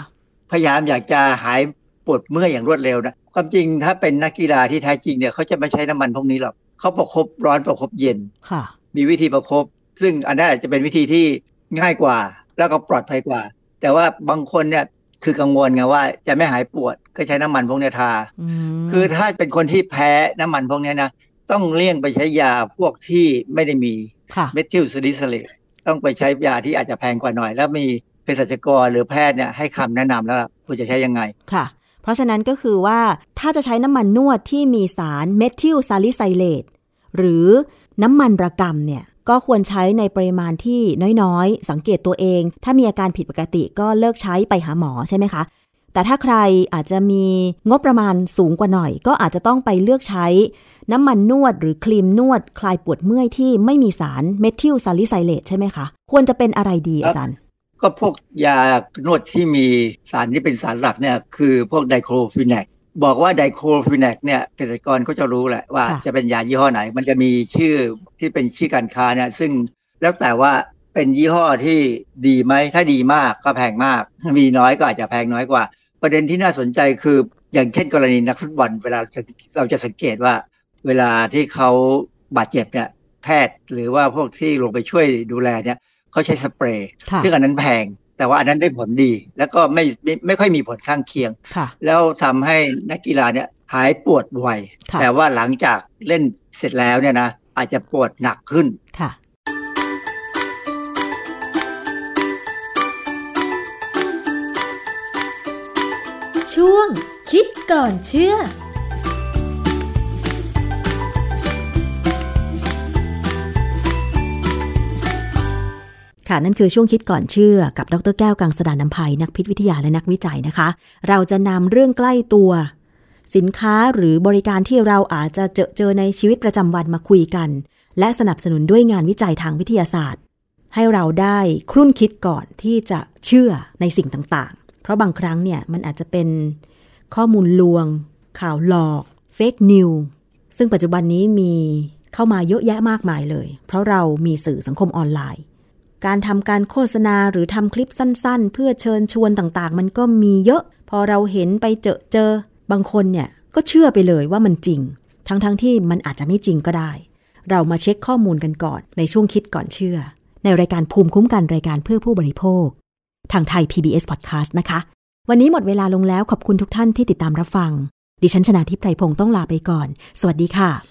พยายามอยากจะหายปวดเมื่อยอย่างรวดเร็วนะความจริงถ้าเป็นนักกีฬาที่แท้จริงเนี่ยเขาจะไม่ใช้น้ำมันพวกนี้หรอกเขาประคบร้อนประคบเย็นค่ะ มีวิธีประคบซึ่งอันนั้นอาจจะเป็นวิธีที่ง่ายกว่า แล้วก็ปลอดภัยกว่า แต่ว่าบางคนเนี่ย คือกังวลไงว่าจะไม่หายปวดก็ใช้น้ำมันพวกเนี้ยทาอืมคือถ้าเป็นคนที่แพ้น้ำมันพวกเนี้ยนะต้องเลี่ยงไปใช้ยาพวกที่ไม่ได้มีค่ะเมทิลซาลิไซเลตต้องไปใช้ยาที่อาจจะแพงกว่าหน่อย แล้วมีเภสัชกรหรือแพทย์เนี่ยให้คำแนะนำแล้วล่ะควรจะใช้ยังไงค่ะ เพราะฉะนั้นก็คือว่าถ้าจะใช้น้ำมันนวดที่มีสารเมทิลซาลิไซเลตหรือน้ำมันระกำเนี่ย ก็ควรใช้ในปริมาณที่น้อยๆ สังเกตตัวเอง ถ้ามีอาการผิดปกติก็เลิกใช้ไปหาหมอใช่ไหมคะ แต่ถ้าใครอาจจะมีงบประมาณสูงกว่าหน่อย ก็อาจจะต้องไปเลือกใช้ น้ำมันนวดหรือครีมนวด คลายปวดเมื่อยที่ไม่มีสารเมทิลซาลิไซเลตใช่ไหมคะ ควรจะเป็นอะไรดีอาจารย์ก็พวกยานวดที่มีสารที่เป็นสารหลักเนี่ยคือพวกไดโคลฟีแนค บอกว่าไดโคลฟีแนคเนี่ยเภสัชกรก็จะรู้แหละว่าค่ะจะเป็นยายี่ห้อไหน มันจะมีชื่อที่เป็นชื่อการค้าเนี่ยซึ่งแล้วแต่ว่าเป็นยี่ห้อที่ดีไหมถ้าดีมากก็แพงมาก มีน้อยก็อาจจะแพงน้อยกว่า ประเด็นที่น่าสนใจคืออย่างเช่นกรณีนักฟุตบอลเวลาจะเราจะสังเกตว่า เวลาที่เขาบาดเจ็บเนี่ยแพทย์หรือว่าพวกที่ลงไปช่วยดูแลเนี่ยเขาใช้สเปรย์ค่ะซึ่งอันนั้นแพง แต่ว่าอันนั้นได้ผลดี แล้วก็ไม่ไม่ไม่ค่อยมีผลข้างเคียงค่ะแล้วทำให้นักกีฬาเนี่ยหายปวดไวค่ะแต่ว่าหลังจากเล่นเสร็จแล้วเนี่ยนะอาจจะปวดหนักขึ้นค่ะ ช่วงคิดก่อนเชื่อ ค่ะ นั่นคือช่วงคิดก่อนเชื่อกับดรแก้วกังสดานนภัยนักพิษวิทยาและนักวิจัยนะคะ เราจะนำเรื่องใกล้ตัว สินค้าหรือบริการที่เราอาจจะเจอเจอในชีวิตประจำวันมาคุยกัน และสนับสนุนด้วยงานวิจัยทางวิทยาศาสตร์ ให้เราได้ครุ่นคิดก่อนที่จะเชื่อในสิ่งต่างๆ เพราะบางครั้งเนี่ยมันอาจจะเป็นข้อมูลลวง ข่าวหลอกเฟกนิวซึ่งปัจจุบันนี้มีเข้ามาเยอะแยะมากมายเลย เพราะเรามีสื่อสังคมออนไลน์ การทำการโฆษณาหรือทำคลิปสั้น ๆ เพื่อเชิญชวนต่างๆ มันก็มีเยอะ พอเราเห็นไปเจอเจอบางคนเนี่ยก็เชื่อไปเลยว่ามันจริง ทั้งๆที่มันอาจจะไม่จริงก็ได้ เรามาเช็คข้อมูลกันก่อน ในช่วงคิดก่อนเชื่อ ในรายการภูมิคุ้มกันรายการเพื่อผู้บริโภค ทางไทย PBS Podcast นะคะ วันนี้หมดเวลาลงแล้วขอบคุณทุกท่านที่ติดตามรับฟัง ดิฉันชนะทิพไพรพงศ์ต้องลาไปก่อน สวัสดีค่ะ